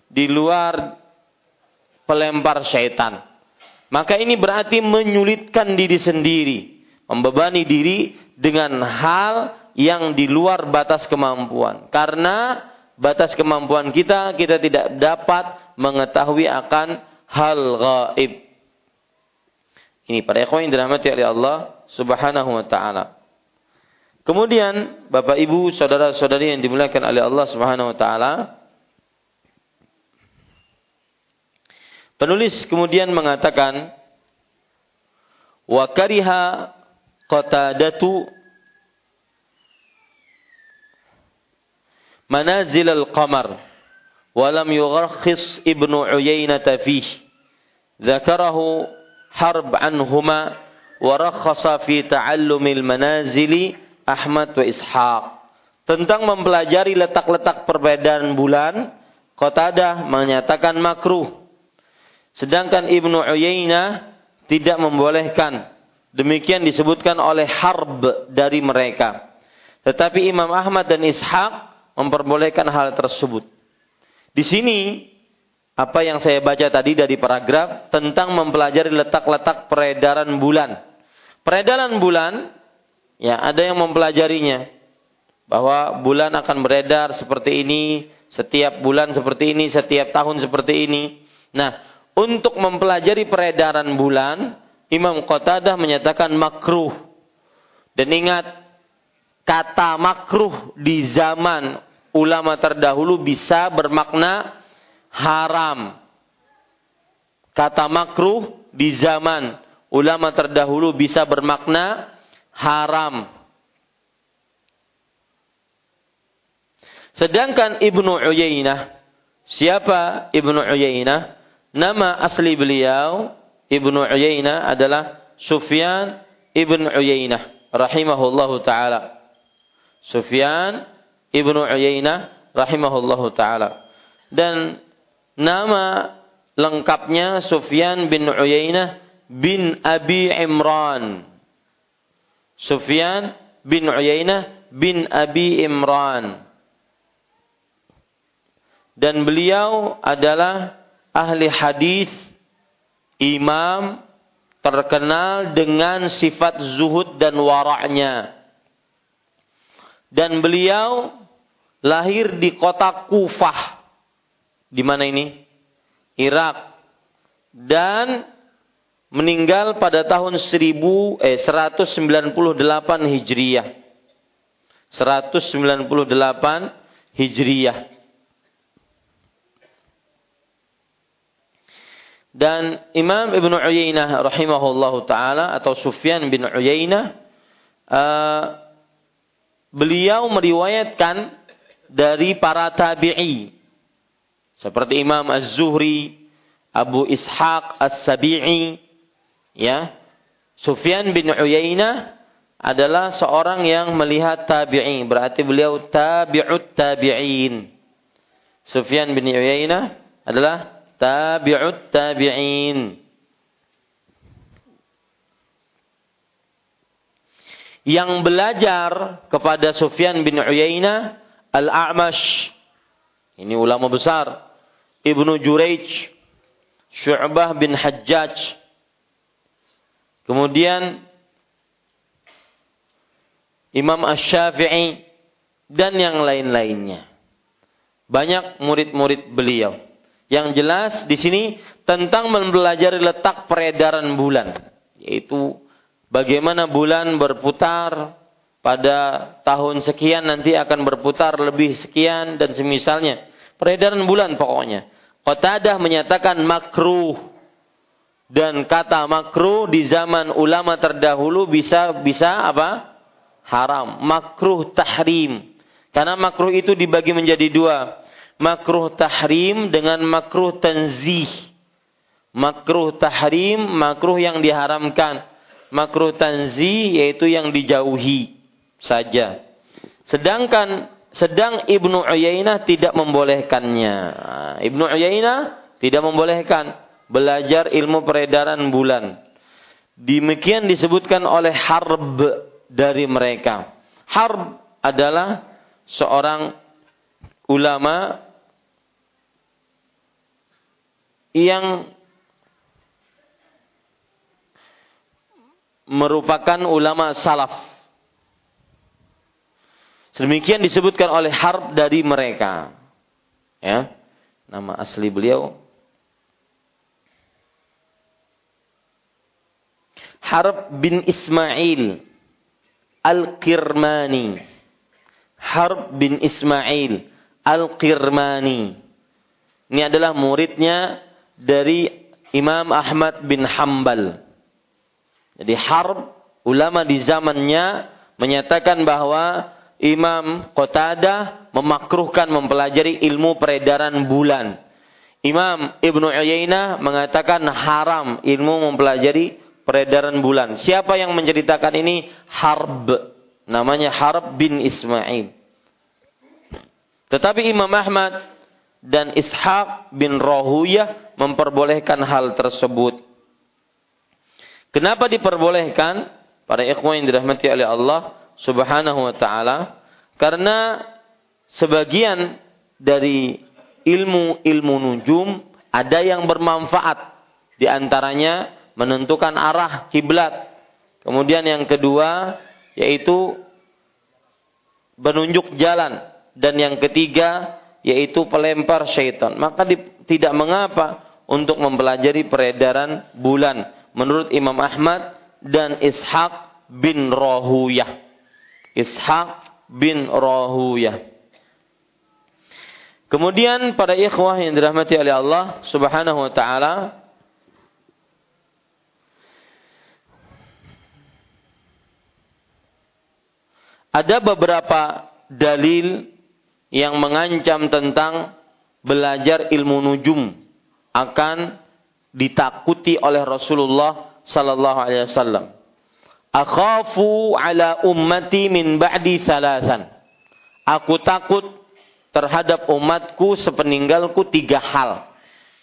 di luar pelempar syaitan. Maka ini berarti menyulitkan diri sendiri, membebani diri dengan hal yang di luar batas kemampuan. Karena batas kemampuan kita, kita tidak dapat mengetahui akan hal gaib. Ini para ikhwan yang dirahmati oleh Allah Subhanahu wa taala. Kemudian Bapak Ibu, saudara-saudari yang dimuliakan oleh Allah Subhanahu wa taala, Penulis kemudian mengatakan wa kariha Qatadatu manazil al-qamar wa lam yughakhis Ibnu Uyainah fih ذكره حرب عنهما wa fi ta'allumil manazili Ahmad wa Ishaq. Tentang mempelajari letak-letak perbedaan bulan, Qatadah menyatakan makruh. Sedangkan Ibnu Uyainah tidak membolehkan. Demikian disebutkan oleh Harb dari mereka. Tetapi Imam Ahmad dan Ishaq memperbolehkan hal tersebut. Di sini apa yang saya baca tadi dari paragraf tentang mempelajari letak-letak peredaran bulan. Peredaran bulan ya ada yang mempelajarinya bahwa bulan akan beredar seperti ini, setiap bulan seperti ini, setiap tahun seperti ini. Nah, untuk mempelajari peredaran bulan Imam Qatadah menyatakan makruh. Dan ingat, kata makruh di zaman ulama terdahulu bisa bermakna haram. Kata makruh di zaman ulama terdahulu bisa bermakna haram. Sedangkan Ibnu Uyainah, siapa Ibnu Uyainah? Nama asli beliau Ibnu Uyainah adalah Sufyan Ibn Uyainah rahimahullahu taala. Sufyan Ibnu Uyainah rahimahullahu taala. Dan nama lengkapnya Sufyan bin Uyainah bin Abi Imran. Sufyan bin Uyainah bin Abi Imran. Dan beliau adalah ahli hadis imam terkenal dengan sifat zuhud dan waraknya. Dan beliau lahir di kota Kufah. Di mana ini? Irak. Dan meninggal pada tahun 1000 eh 198 Hijriyah. 198 Hijriyah. Dan Imam Ibn Uyainah rahimahullahu taala atau Sufyan bin Uyainah uh, beliau meriwayatkan dari para tabi'i seperti Imam Az-Zuhri, Abu Ishaq As-Sabi'i, ya. Sufyan bin Uyainah adalah seorang yang melihat tabi'i, berarti beliau tabi'ut tabi'in. Sufyan bin Uyainah adalah tabi'ut tabi'in. Yang belajar kepada Sufyan bin Uyainah Al-A'mash. Ini ulama besar. Ibnu Jurayj, Syu'bah bin Hajjaj. Kemudian Imam Ash-Syafi'i dan yang lain-lainnya. Banyak murid-murid beliau. Yang jelas di sini tentang mempelajari letak peredaran bulan, yaitu bagaimana bulan berputar pada tahun sekian nanti akan berputar lebih sekian dan semisalnya. Peredaran bulan pokoknya. Qatadah menyatakan makruh dan kata makruh di zaman ulama terdahulu bisa bisa apa? haram, makruh tahrim. Karena makruh itu dibagi menjadi dua. Makruh tahrim dengan makruh tanzih. Makruh tahrim, makruh yang diharamkan. Makruh tanzih yaitu yang dijauhi saja. Sedangkan sedang Ibnu Uyainah tidak membolehkannya. Ibnu Uyainah tidak membolehkan belajar ilmu peredaran bulan. Demikian disebutkan oleh Harb dari mereka. Harb adalah seorang ulama yang merupakan ulama salaf. Sedemikian disebutkan oleh Harb dari mereka. Ya. Nama asli beliau Harb bin Ismail Al-Kirmani. Harb bin Ismail Al-Kirmani. Ini adalah muridnya dari Imam Ahmad bin Hambal. Jadi Harb, ulama di zamannya menyatakan bahwa Imam Qatadah memakruhkan mempelajari ilmu peredaran bulan. Imam Ibnu Uyainah mengatakan haram ilmu mempelajari peredaran bulan. Siapa yang menceritakan ini? Harb. Namanya Harb bin Ismail. Tetapi Imam Ahmad dan Ishaq bin Rohuyah memperbolehkan hal tersebut. Kenapa diperbolehkan? Para ikhwan yang dirahmati oleh Allah subhanahu wa ta'ala. Karena sebagian dari ilmu-ilmu nujum ada yang bermanfaat. Di antaranya menentukan arah kiblat. Kemudian yang kedua yaitu menunjuk jalan dan yang ketiga yaitu pelempar syaitan. Maka di, tidak mengapa untuk mempelajari peredaran bulan menurut Imam Ahmad dan Ishaq bin Rohuyah. Ishaq bin Rohuyah. Kemudian para ikhwah yang dirahmati oleh Allah Subhanahu wa taala, Ada beberapa dalil yang mengancam tentang belajar ilmu nujum akan ditakuti oleh Rasulullah sallallahu alaihi wasallam. Akhafu ala ummati min ba'di thalathan. Aku takut terhadap umatku sepeninggalku tiga hal.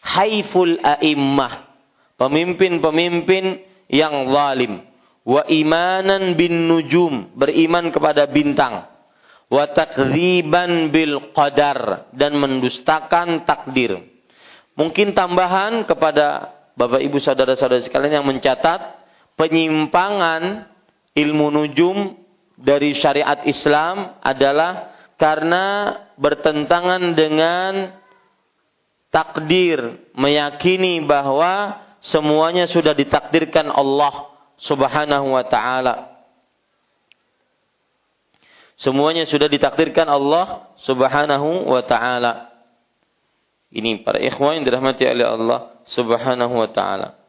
Haiful a'immah. Pemimpin-pemimpin yang zalim wa imanan bin nujum beriman kepada bintang. Wa takdziban bil qadar dan mendustakan takdir. Mungkin tambahan kepada Bapak Ibu saudara-saudara sekalian yang mencatat penyimpangan ilmu nujum dari syariat Islam adalah karena bertentangan dengan takdir meyakini bahwa semuanya sudah ditakdirkan Allah Subhanahu wa taala. Semuanya sudah ditakdirkan Allah Subhanahu wa taala. Ini para ikhwan yang dirahmati oleh Allah Subhanahu wa taala.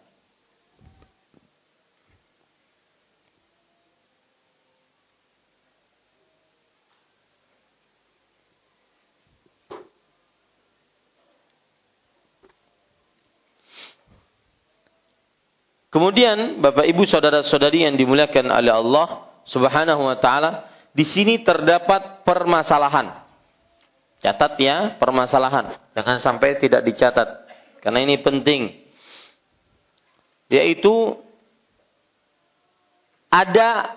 Kemudian Bapak Ibu saudara-saudari yang dimuliakan oleh Allah Subhanahu wa taala, di sini terdapat permasalahan. Catat ya, permasalahan. Jangan sampai tidak dicatat. Karena ini penting. Yaitu ada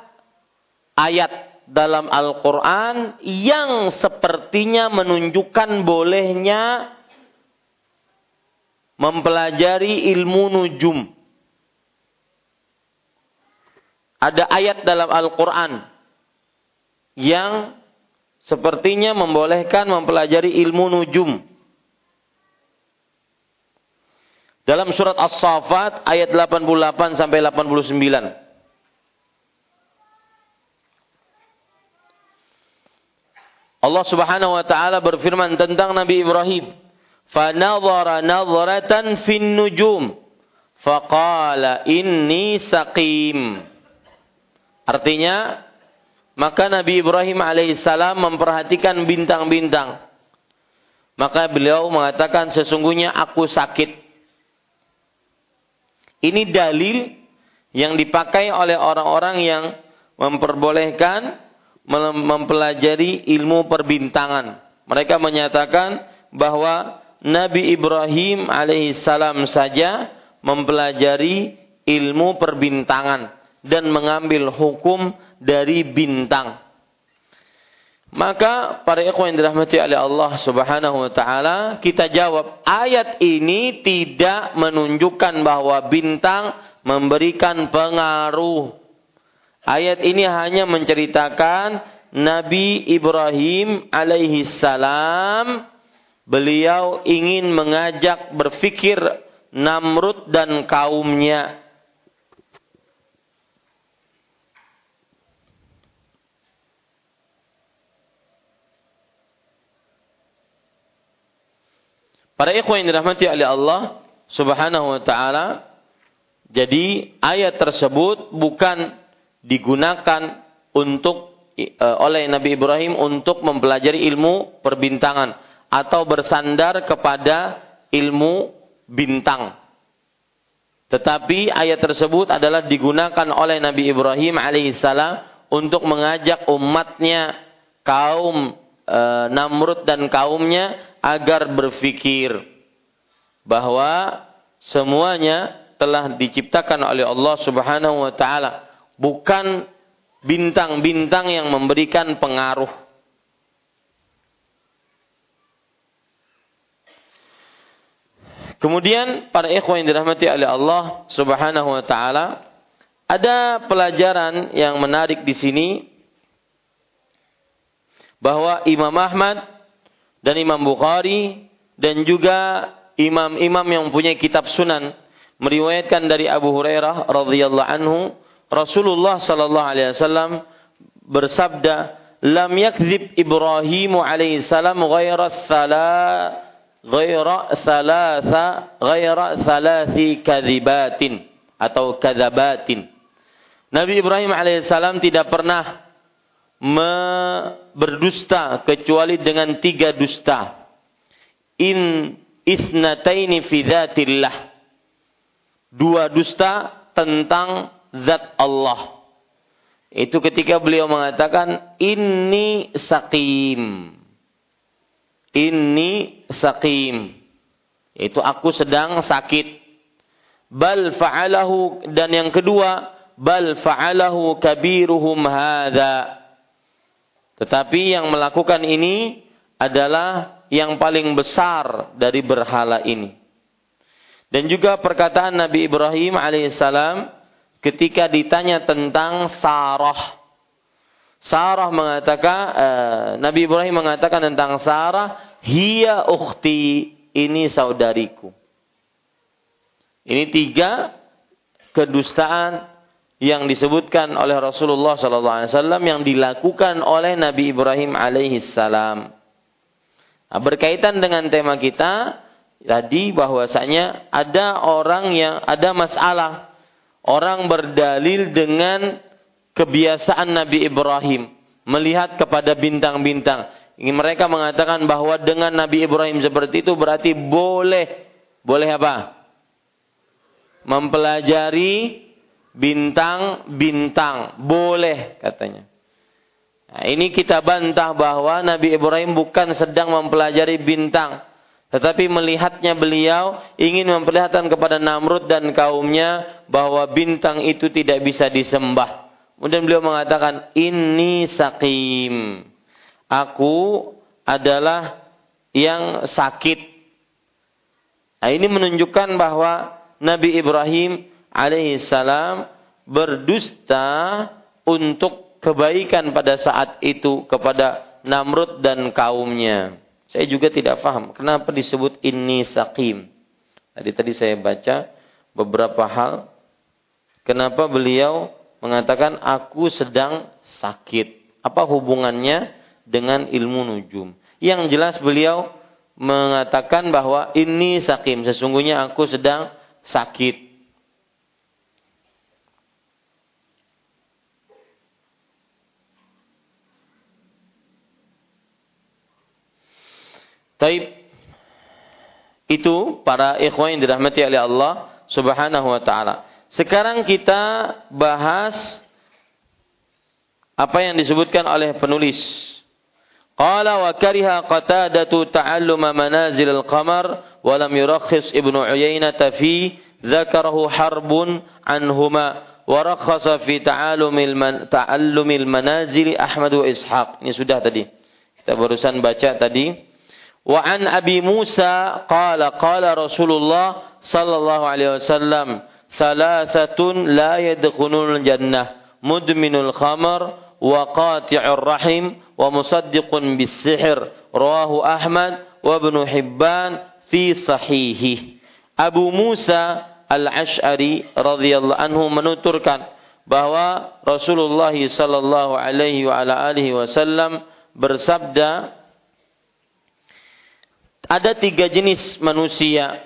ayat dalam Al-Quran yang sepertinya menunjukkan bolehnya mempelajari ilmu nujum ada ayat dalam Al-Quran yang sepertinya membolehkan mempelajari ilmu nujum. Dalam surat As-Safat ayat 88 sampai 89. Allah Subhanahu wa taala berfirman tentang Nabi Ibrahim, "Fanadhara nadhratan fin nujum, faqala inni saqim." Artinya, maka Nabi Ibrahim alaihissalam memperhatikan bintang-bintang. Maka beliau mengatakan sesungguhnya aku sakit. Ini dalil yang dipakai oleh orang-orang yang memperbolehkan mempelajari ilmu perbintangan. Mereka menyatakan bahwa Nabi Ibrahim alaihissalam saja mempelajari ilmu perbintangan dan mengambil hukum dari bintang. Maka para ikhwan yang dirahmati oleh Allah Subhanahu wa taala, kita jawab, ayat ini tidak menunjukkan bahwa bintang memberikan pengaruh Ayat ini hanya menceritakan Nabi Ibrahim alaihi salam beliau ingin mengajak berfikir Namrud dan kaumnya. Para ikhwan yang dirahmati oleh Allah Subhanahu wa taala, jadi ayat tersebut bukan digunakan untuk uh, oleh Nabi Ibrahim untuk mempelajari ilmu perbintangan atau bersandar kepada ilmu bintang. Tetapi ayat tersebut adalah digunakan oleh Nabi Ibrahim alaihissalam untuk mengajak umatnya kaum e, Namrud dan kaumnya agar berfikir bahwa semuanya telah diciptakan oleh Allah Subhanahu wa taala bukan bintang-bintang yang memberikan pengaruh. Kemudian para ikhwan yang dirahmati oleh Allah Subhanahu wa taala, ada pelajaran yang menarik di sini bahwa Imam Ahmad dan Imam Bukhari dan juga imam-imam yang mempunyai kitab sunan meriwayatkan dari Abu Hurairah radhiyallahu anhu Rasulullah sallallahu alaihi wasallam bersabda, "Lam yakdzib Ibrahim alaihi salam ghaira thala ghaira thalatha ghaira thalathi kadzibatin atau kadzabatin." Nabi Ibrahim alaihissalam tidak pernah berdusta kecuali dengan tiga dusta. In isnataini fi dzatillah. Dua dusta tentang zat Allah. Itu ketika beliau mengatakan ini sakim. Ini sakim. Itu aku sedang sakit. Bal fa'alahu dan yang kedua bal fa'alahu kabiruhum hadza. Tetapi yang melakukan ini adalah yang paling besar dari berhala ini. Dan juga perkataan Nabi Ibrahim alaihissalam ketika ditanya tentang Sarah. Sarah mengatakan, uh, Nabi Ibrahim mengatakan tentang Sarah, hiya ukhti, ini saudariku. Ini tiga kedustaan yang disebutkan oleh Rasulullah SAW yang dilakukan oleh Nabi Ibrahim alaihissalam. Nah, berkaitan dengan tema kita tadi bahwasanya ada orang yang ada masalah orang berdalil dengan kebiasaan Nabi Ibrahim melihat kepada bintang-bintang. Mereka mengatakan bahwa dengan Nabi Ibrahim seperti itu berarti boleh boleh apa? Mempelajari bintang-bintang. Boleh katanya. Nah, ini kita bantah bahwa Nabi Ibrahim bukan sedang mempelajari bintang. Tetapi melihatnya beliau ingin memperlihatkan kepada Namrud dan kaumnya bahwa bintang itu tidak bisa disembah. Kemudian beliau mengatakan, ini sakim. Aku adalah yang sakit. Nah, ini menunjukkan bahwa Nabi Ibrahim alaihissalam berdusta untuk kebaikan pada saat itu kepada Namrud dan kaumnya. Saya juga tidak paham kenapa disebut ini sakim. Tadi tadi saya baca beberapa hal. Kenapa beliau mengatakan aku sedang sakit? Apa hubungannya dengan ilmu nujum. Yang jelas beliau mengatakan bahwa ini sakim, sesungguhnya aku sedang sakit. Taib itu para ikhwan yang dirahmati oleh Allah Subhanahu wa taala. Sekarang kita bahas apa yang disebutkan oleh penulis. Qala wa kariha Qatadatu ta'alluma manazil al-qamar wa lam yurakhis Ibnu Uyainah fi dzakarahu harbun anhuma wa rakhasa fi ta'allumil man, ta'allumil manazil Ahmad wa Ishaq. Ini sudah tadi. Kita barusan baca tadi Wa an Abi Musa qala qala Rasulullah sallallahu alaihi wasallam thalathatun la yadkhulul jannah mudminul khamar wa qati'ur rahim wa musaddiqun bis sihr rawahu Ahmad wa Ibnu Hibban fi sahihi Abu Musa Al-Ash'ari radhiyallahu anhu menuturkan bahwa Rasulullah sallallahu alaihi wa ala alihi wasallam bersabda ada tiga jenis manusia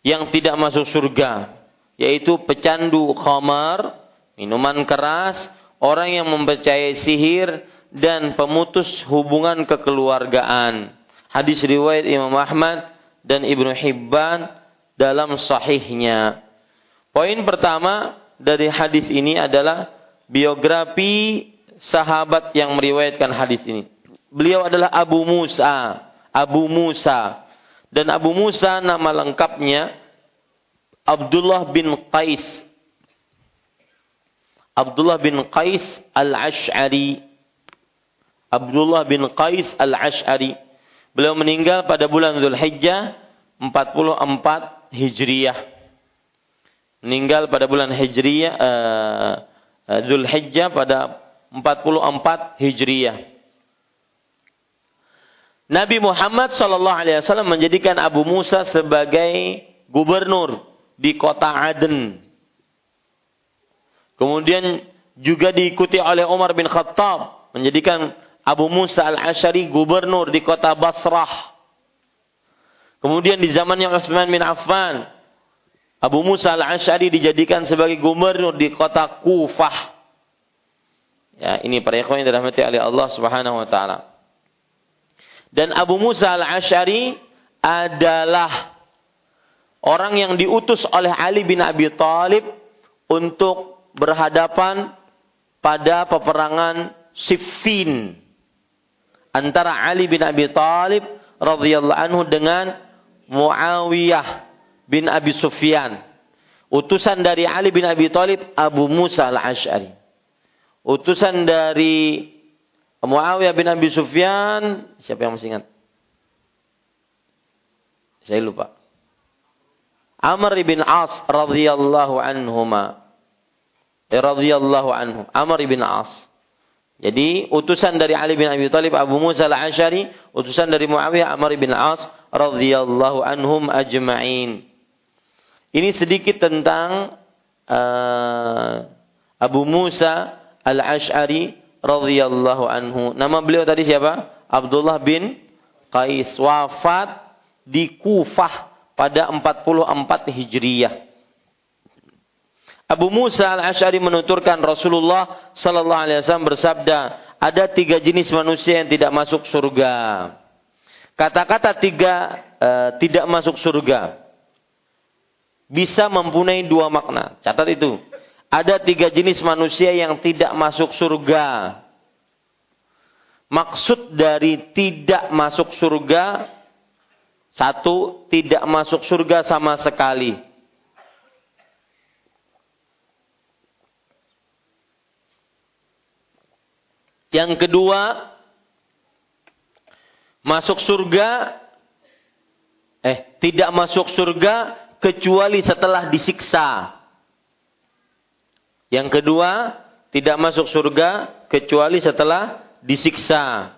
yang tidak masuk surga, yaitu pecandu khamar, minuman keras, orang yang mempercayai sihir, dan pemutus hubungan kekeluargaan. Hadis riwayat Imam Ahmad dan Ibnu Hibban dalam sahihnya. Poin pertama dari hadis ini adalah biografi sahabat yang meriwayatkan hadis ini. Beliau adalah Abu Musa Abu Musa. Dan Abu Musa nama lengkapnya Abdullah bin Qais. Abdullah bin Qais Al-Ash'ari. Abdullah bin Qais Al-Ash'ari. Beliau meninggal pada bulan Zulhijjah 44 Hijriyah. Meninggal pada bulan Hijriyah uh, Zulhijjah pada 44 Hijriyah. Nabi Muhammad Shallallahu Alaihi Wasallam menjadikan Abu Musa sebagai gubernur di kota Aden. Kemudian juga diikuti oleh Umar bin Khattab menjadikan Abu Musa al-Ashari gubernur di kota Basrah. Kemudian di zamannya Utsman bin Affan, Abu Musa al-Ashari dijadikan sebagai gubernur di kota Kufah. Ya, ini para ikhwan yang dirahmati oleh Allah Subhanahu wa taala. Dan Abu Musa al-Ash'ari adalah orang yang diutus oleh Ali bin Abi Thalib untuk berhadapan pada peperangan Siffin antara Ali bin Abi Thalib radhiyallahu anhu dengan Muawiyah bin Abi Sufyan. Utusan dari Ali bin Abi Thalib Abu Musa al-Ash'ari. Utusan dari Muawiyah bin Abi Sufyan, siapa yang masih ingat? Saya lupa. Amr bin As radhiyallahu anhuma. Eh, radhiyallahu anhu. Amr bin As. Jadi utusan dari Ali bin Abi Thalib Abu Musa al-Asy'ari, utusan dari Muawiyah Amr bin As radhiyallahu anhum ajma'in. Ini sedikit tentang uh, Abu Musa al-Asy'ari radhiyallahu anhu. Nama beliau tadi siapa? Abdullah bin Qais wafat di Kufah pada 44 Hijriyah. Abu Musa al-Ash'ari menuturkan Rasulullah sallallahu alaihi wasallam bersabda, ada tiga jenis manusia yang tidak masuk surga. Kata-kata tiga uh, tidak masuk surga bisa mempunyai dua makna. Catat itu ada tiga jenis manusia yang tidak masuk surga. Maksud dari tidak masuk surga, satu, tidak masuk surga sama sekali. Yang kedua, masuk surga, eh, tidak masuk surga kecuali setelah disiksa. Yang kedua, tidak masuk surga kecuali setelah disiksa.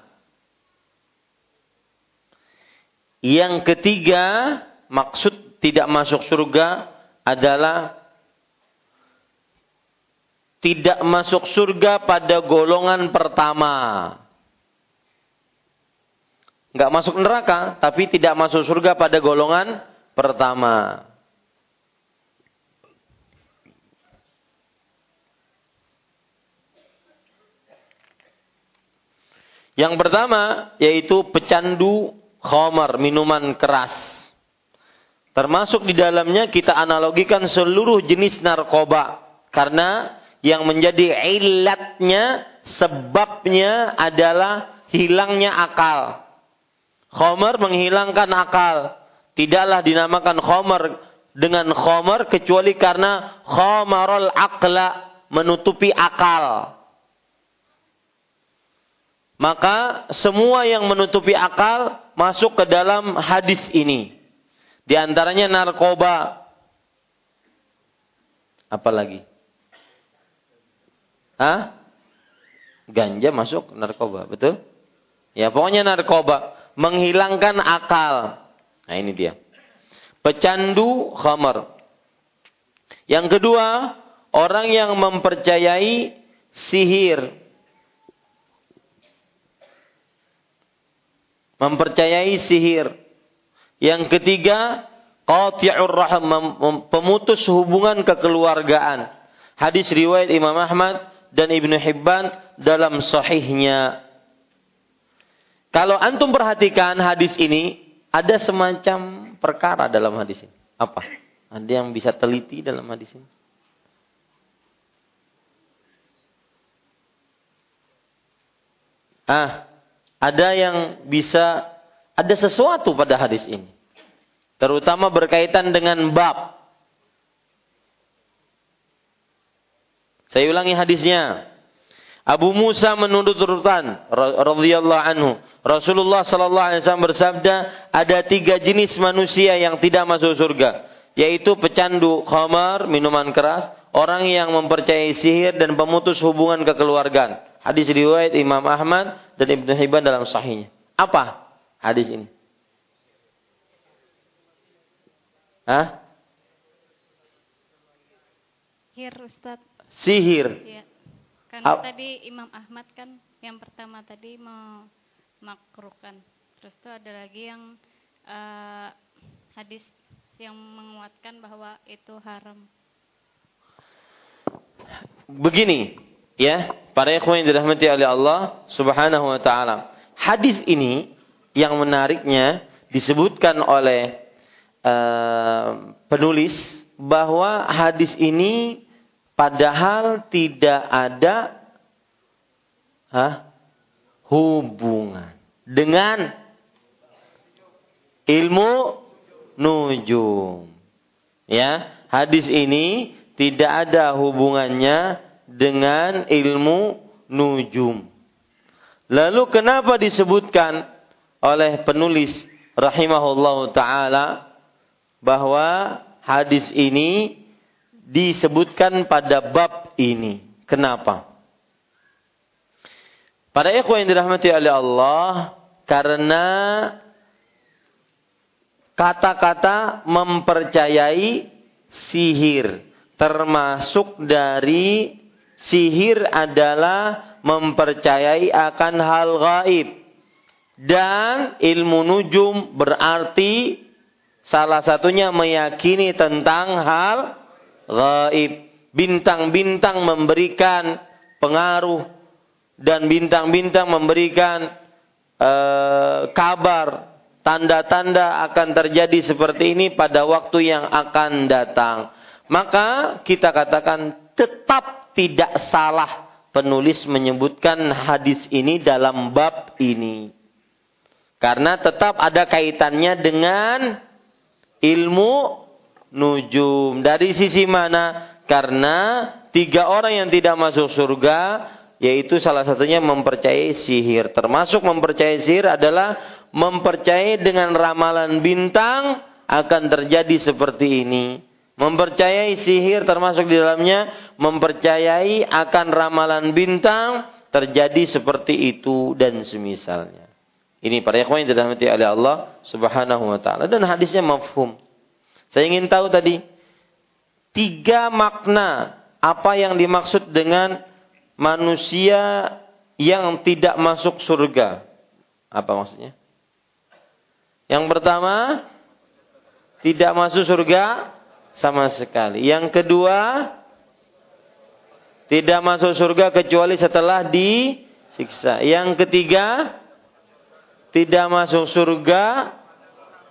Yang ketiga, maksud tidak masuk surga adalah tidak masuk surga pada golongan pertama. nggak masuk neraka, tapi tidak masuk surga pada golongan pertama. Yang pertama yaitu pecandu khamar, minuman keras. Termasuk di dalamnya kita analogikan seluruh jenis narkoba. Karena yang menjadi ilatnya, sebabnya adalah hilangnya akal. Khomer menghilangkan akal. Tidaklah dinamakan khomer dengan khomer kecuali karena khomarul akla menutupi akal. Maka semua yang menutupi akal masuk ke dalam hadis ini. Di antaranya narkoba. Apalagi? Hah? Ganja masuk narkoba, betul? Ya, pokoknya narkoba menghilangkan akal. Nah, ini dia. Pecandu khamar. Yang kedua, orang yang mempercayai sihir. Mempercayai sihir. Yang ketiga, qati'ur rahim, pemutus hubungan kekeluargaan. Hadis riwayat Imam Ahmad dan Ibnu Hibban dalam sahihnya. Kalau antum perhatikan hadis ini, ada semacam perkara dalam hadis ini. Apa? Ada yang bisa teliti dalam hadis ini? Ah, ada yang bisa ada sesuatu pada hadis ini. Terutama berkaitan dengan bab. Saya ulangi hadisnya. Abu Musa menuntut urutan radhiyallahu anhu. Rasulullah sallallahu alaihi wasallam bersabda, ada tiga jenis manusia yang tidak masuk surga, yaitu pecandu khamar, minuman keras, orang yang mempercayai sihir dan pemutus hubungan kekeluargaan. Hadis riwayat Imam Ahmad dan Ibnu Hibban dalam sahihnya. Apa hadis ini? Hah? Sihir Ustaz. Sihir. Ya. Karena Ap tadi Imam Ahmad kan yang pertama tadi memakruhkan. Terus itu ada lagi yang uh, hadis yang menguatkan bahwa itu haram. Begini, ya, para ikhwan yang dirahmati oleh Allah Subhanahu wa taala. Hadis ini yang menariknya disebutkan oleh uh, penulis bahwa hadis ini padahal tidak ada huh, hubungan dengan ilmu nujum. Ya, hadis ini tidak ada hubungannya dengan ilmu nujum. Lalu kenapa disebutkan oleh penulis rahimahullah taala bahwa hadis ini disebutkan pada bab ini. Kenapa? Pada ikhwan yang dirahmati oleh Allah karena kata-kata mempercayai sihir termasuk dari sihir adalah mempercayai akan hal gaib. Dan ilmu nujum berarti salah satunya meyakini tentang hal gaib. Bintang-bintang memberikan pengaruh dan bintang-bintang memberikan uh, kabar tanda-tanda akan terjadi seperti ini pada waktu yang akan datang. Maka kita katakan tetap tidak salah penulis menyebutkan hadis ini dalam bab ini. Karena tetap ada kaitannya dengan ilmu nujum. Dari sisi mana? Karena tiga orang yang tidak masuk surga, yaitu salah satunya mempercayai sihir. Termasuk mempercayai sihir adalah mempercayai dengan ramalan bintang akan terjadi seperti ini. Mempercayai sihir termasuk di dalamnya mempercayai akan ramalan bintang terjadi seperti itu dan semisalnya. Ini para ikhwan yang dirahmati oleh Allah Subhanahu wa taala dan hadisnya mafhum. Saya ingin tahu tadi tiga makna apa yang dimaksud dengan manusia yang tidak masuk surga. Apa maksudnya? Yang pertama, tidak masuk surga sama sekali. Yang kedua, tidak masuk surga kecuali setelah disiksa. Yang ketiga, tidak masuk surga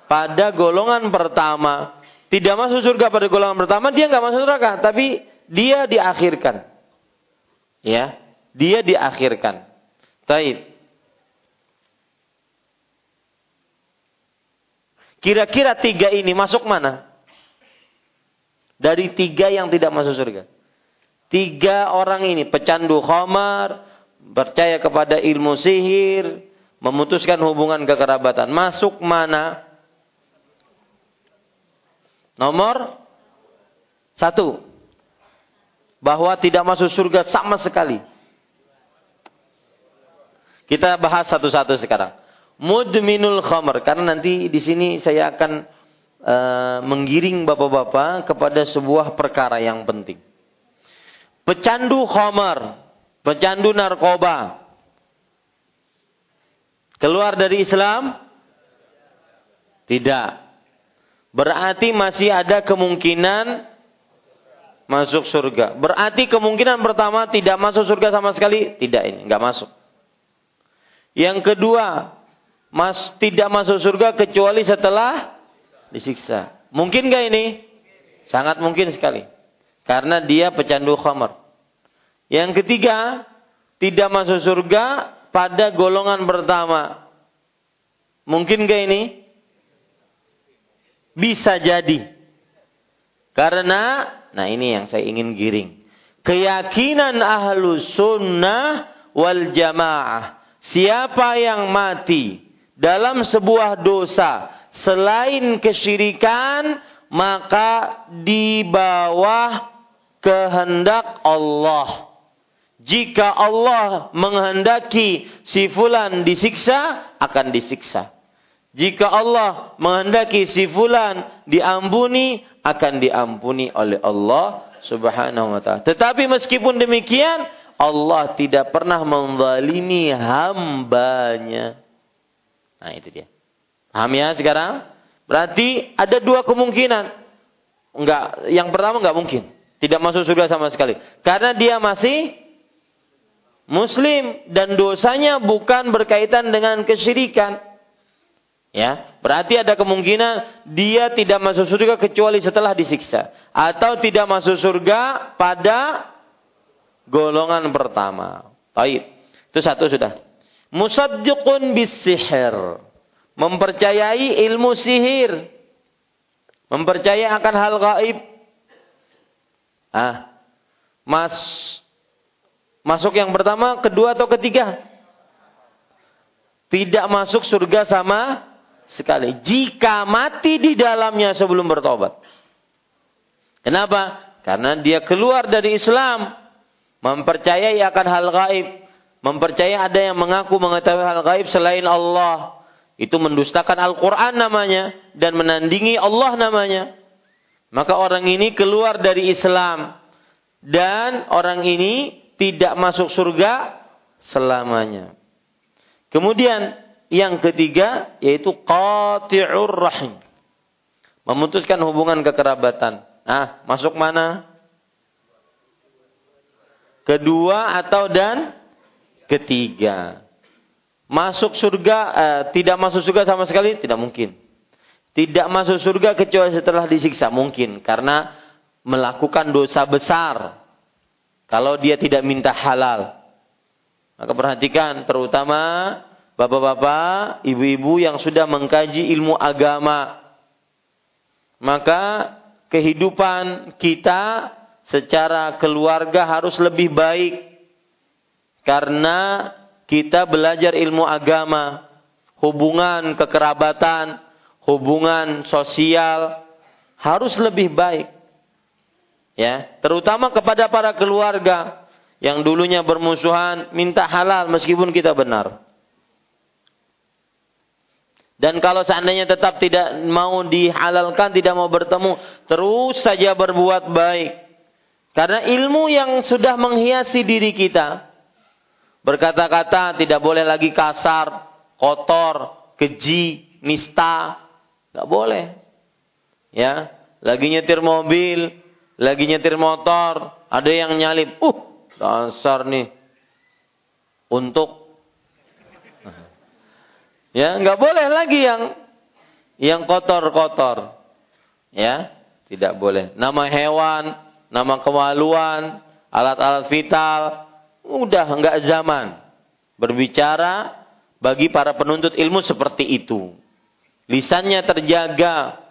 pada golongan pertama. Tidak masuk surga pada golongan pertama, dia nggak masuk neraka, tapi dia diakhirkan. Ya, dia diakhirkan. Taib. Kira-kira tiga ini masuk mana? Dari tiga yang tidak masuk surga. Tiga orang ini pecandu khamar, percaya kepada ilmu sihir, memutuskan hubungan kekerabatan. Masuk mana? Nomor satu. Bahwa tidak masuk surga sama sekali. Kita bahas satu-satu sekarang mudminul khamr karena nanti di sini saya akan uh, menggiring bapak-bapak kepada sebuah perkara yang penting. Pecandu khamar, pecandu narkoba. Keluar dari Islam? Tidak. Berarti masih ada kemungkinan masuk surga. Berarti kemungkinan pertama tidak masuk surga sama sekali? Tidak ini, nggak masuk. Yang kedua, mas tidak masuk surga kecuali setelah disiksa. Mungkin gak ini? Sangat mungkin sekali. Karena dia pecandu khamar. Yang ketiga, tidak masuk surga pada golongan pertama. Mungkin gak ini? Bisa jadi. Karena, nah ini yang saya ingin giring. Keyakinan ahlu sunnah wal jamaah. Siapa yang mati dalam sebuah dosa selain kesyirikan maka di bawah kehendak Allah. Jika Allah menghendaki si fulan disiksa, akan disiksa. Jika Allah menghendaki si fulan diampuni, akan diampuni oleh Allah Subhanahu wa taala. Tetapi meskipun demikian, Allah tidak pernah menzalimi hambanya. Nah itu dia. Paham ya sekarang? Berarti ada dua kemungkinan. Enggak, yang pertama enggak mungkin. Tidak masuk surga sama sekali. Karena dia masih muslim dan dosanya bukan berkaitan dengan kesyirikan. Ya, berarti ada kemungkinan dia tidak masuk surga kecuali setelah disiksa atau tidak masuk surga pada golongan pertama. Baik. Itu satu sudah. Musaddiqun bisihir. Mempercayai ilmu sihir. Mempercayai akan hal gaib. Ah. Mas masuk yang pertama, kedua atau ketiga? Tidak masuk surga sama sekali. Jika mati di dalamnya sebelum bertobat. Kenapa? Karena dia keluar dari Islam. Mempercayai akan hal gaib mempercayai ada yang mengaku mengetahui hal gaib selain Allah. Itu mendustakan Al-Quran namanya. Dan menandingi Allah namanya. Maka orang ini keluar dari Islam. Dan orang ini tidak masuk surga selamanya. Kemudian yang ketiga yaitu qati'ur rahim. Memutuskan hubungan kekerabatan. Ah, masuk mana? Kedua atau dan ketiga. Masuk surga, eh, tidak masuk surga sama sekali, tidak mungkin. Tidak masuk surga kecuali setelah disiksa, mungkin. Karena melakukan dosa besar. Kalau dia tidak minta halal. Maka perhatikan, terutama bapak-bapak, ibu-ibu yang sudah mengkaji ilmu agama. Maka kehidupan kita secara keluarga harus lebih baik karena kita belajar ilmu agama, hubungan kekerabatan, hubungan sosial harus lebih baik. Ya, terutama kepada para keluarga yang dulunya bermusuhan, minta halal meskipun kita benar. Dan kalau seandainya tetap tidak mau dihalalkan, tidak mau bertemu, terus saja berbuat baik. Karena ilmu yang sudah menghiasi diri kita, Berkata-kata tidak boleh lagi kasar, kotor, keji. nista, nggak boleh. Ya, lagi nyetir mobil, lagi nyetir motor, ada yang nyalip, uh, dasar nih, untuk ya nggak boleh lagi yang yang kotor-kotor, ya tidak boleh. Nama hewan, nama kemaluan, alat-alat vital, udah nggak zaman berbicara bagi para penuntut ilmu seperti itu. Lisannya terjaga.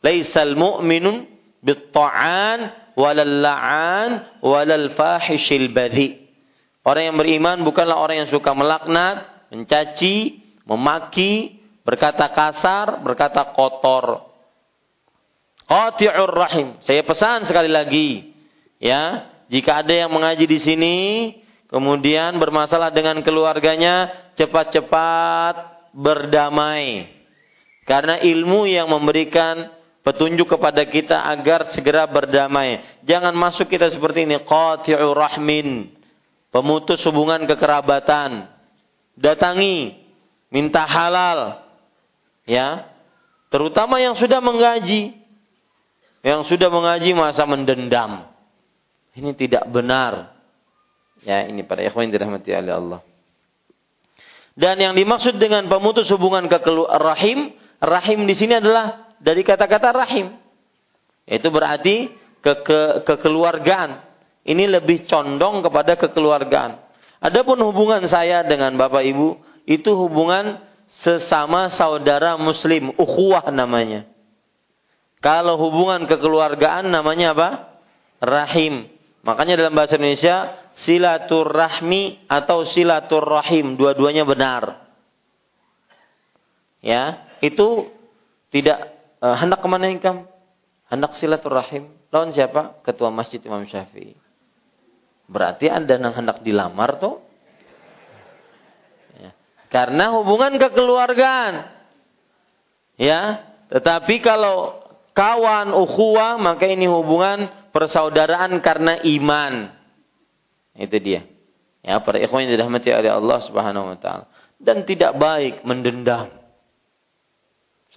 Laisal mu'minun bitta'an walal la'an walal fahishil badhi. Orang yang beriman bukanlah orang yang suka melaknat, mencaci, memaki, berkata kasar, berkata kotor. Qati'ur rahim. Saya pesan sekali lagi, ya, jika ada yang mengaji di sini kemudian bermasalah dengan keluarganya, cepat-cepat berdamai. Karena ilmu yang memberikan petunjuk kepada kita agar segera berdamai. Jangan masuk kita seperti ini, qati'u rahmin, pemutus hubungan kekerabatan. Datangi, minta halal. Ya. Terutama yang sudah mengaji. Yang sudah mengaji masa mendendam. Ini tidak benar. Ya, ini para ikhwan yang dirahmati oleh Allah. Dan yang dimaksud dengan pemutus hubungan ke rahim, rahim di sini adalah dari kata-kata rahim. Itu berarti ke, ke kekeluargaan. Ini lebih condong kepada kekeluargaan. Adapun hubungan saya dengan Bapak Ibu itu hubungan sesama saudara muslim, ukhuwah namanya. Kalau hubungan kekeluargaan namanya apa? Rahim. Makanya dalam bahasa Indonesia silaturahmi atau silaturrahim dua-duanya benar. Ya, itu tidak uh, hendak ke mana income? Hendak silaturahim. Lawan siapa? Ketua Masjid Imam Syafi'i. Berarti Anda yang hendak dilamar tuh. Ya. Karena hubungan kekeluargaan. Ya, tetapi kalau kawan ukhuwah maka ini hubungan persaudaraan karena iman. Itu dia. Ya, para ikhwan yang dirahmati oleh Allah Subhanahu wa taala. Dan tidak baik mendendam.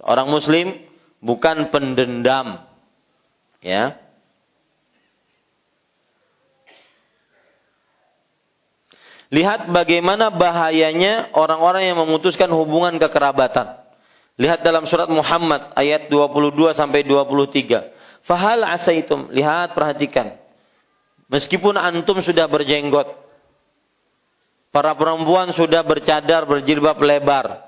Seorang muslim bukan pendendam. Ya. Lihat bagaimana bahayanya orang-orang yang memutuskan hubungan kekerabatan. Lihat dalam surat Muhammad ayat 22 sampai 23. Fahal asaitum. Lihat, perhatikan. Meskipun antum sudah berjenggot. Para perempuan sudah bercadar, berjilbab lebar.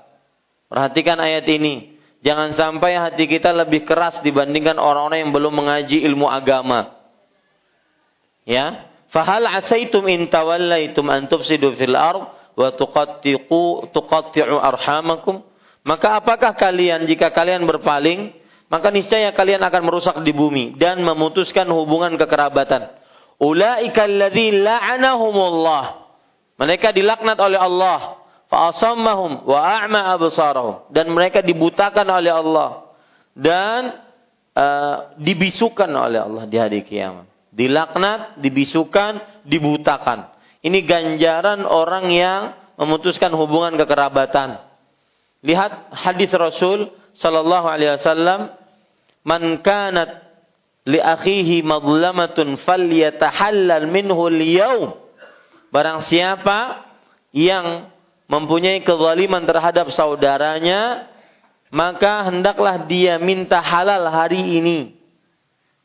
Perhatikan ayat ini. Jangan sampai hati kita lebih keras dibandingkan orang-orang yang belum mengaji ilmu agama. Ya. Fahal asaitum in tawallaitum an tufsidu fil ard wa tuqattiqu tuqatti'u arhamakum? Maka apakah kalian jika kalian berpaling maka niscaya kalian akan merusak di bumi dan memutuskan hubungan kekerabatan. Ulaika alladzi la'anahumullah. Mereka dilaknat oleh Allah. Fa'asammahum wa a'ma absarahum dan mereka dibutakan oleh Allah dan uh, dibisukan oleh Allah di hari kiamat. Dilaknat, dibisukan, dibutakan. Ini ganjaran orang yang memutuskan hubungan kekerabatan. Lihat hadis Rasul sallallahu alaihi wasallam, "Man kanat li akhihi madlamatun falyatahallal minhu al-yawm." Barang siapa yang mempunyai kezaliman terhadap saudaranya, maka hendaklah dia minta halal hari ini.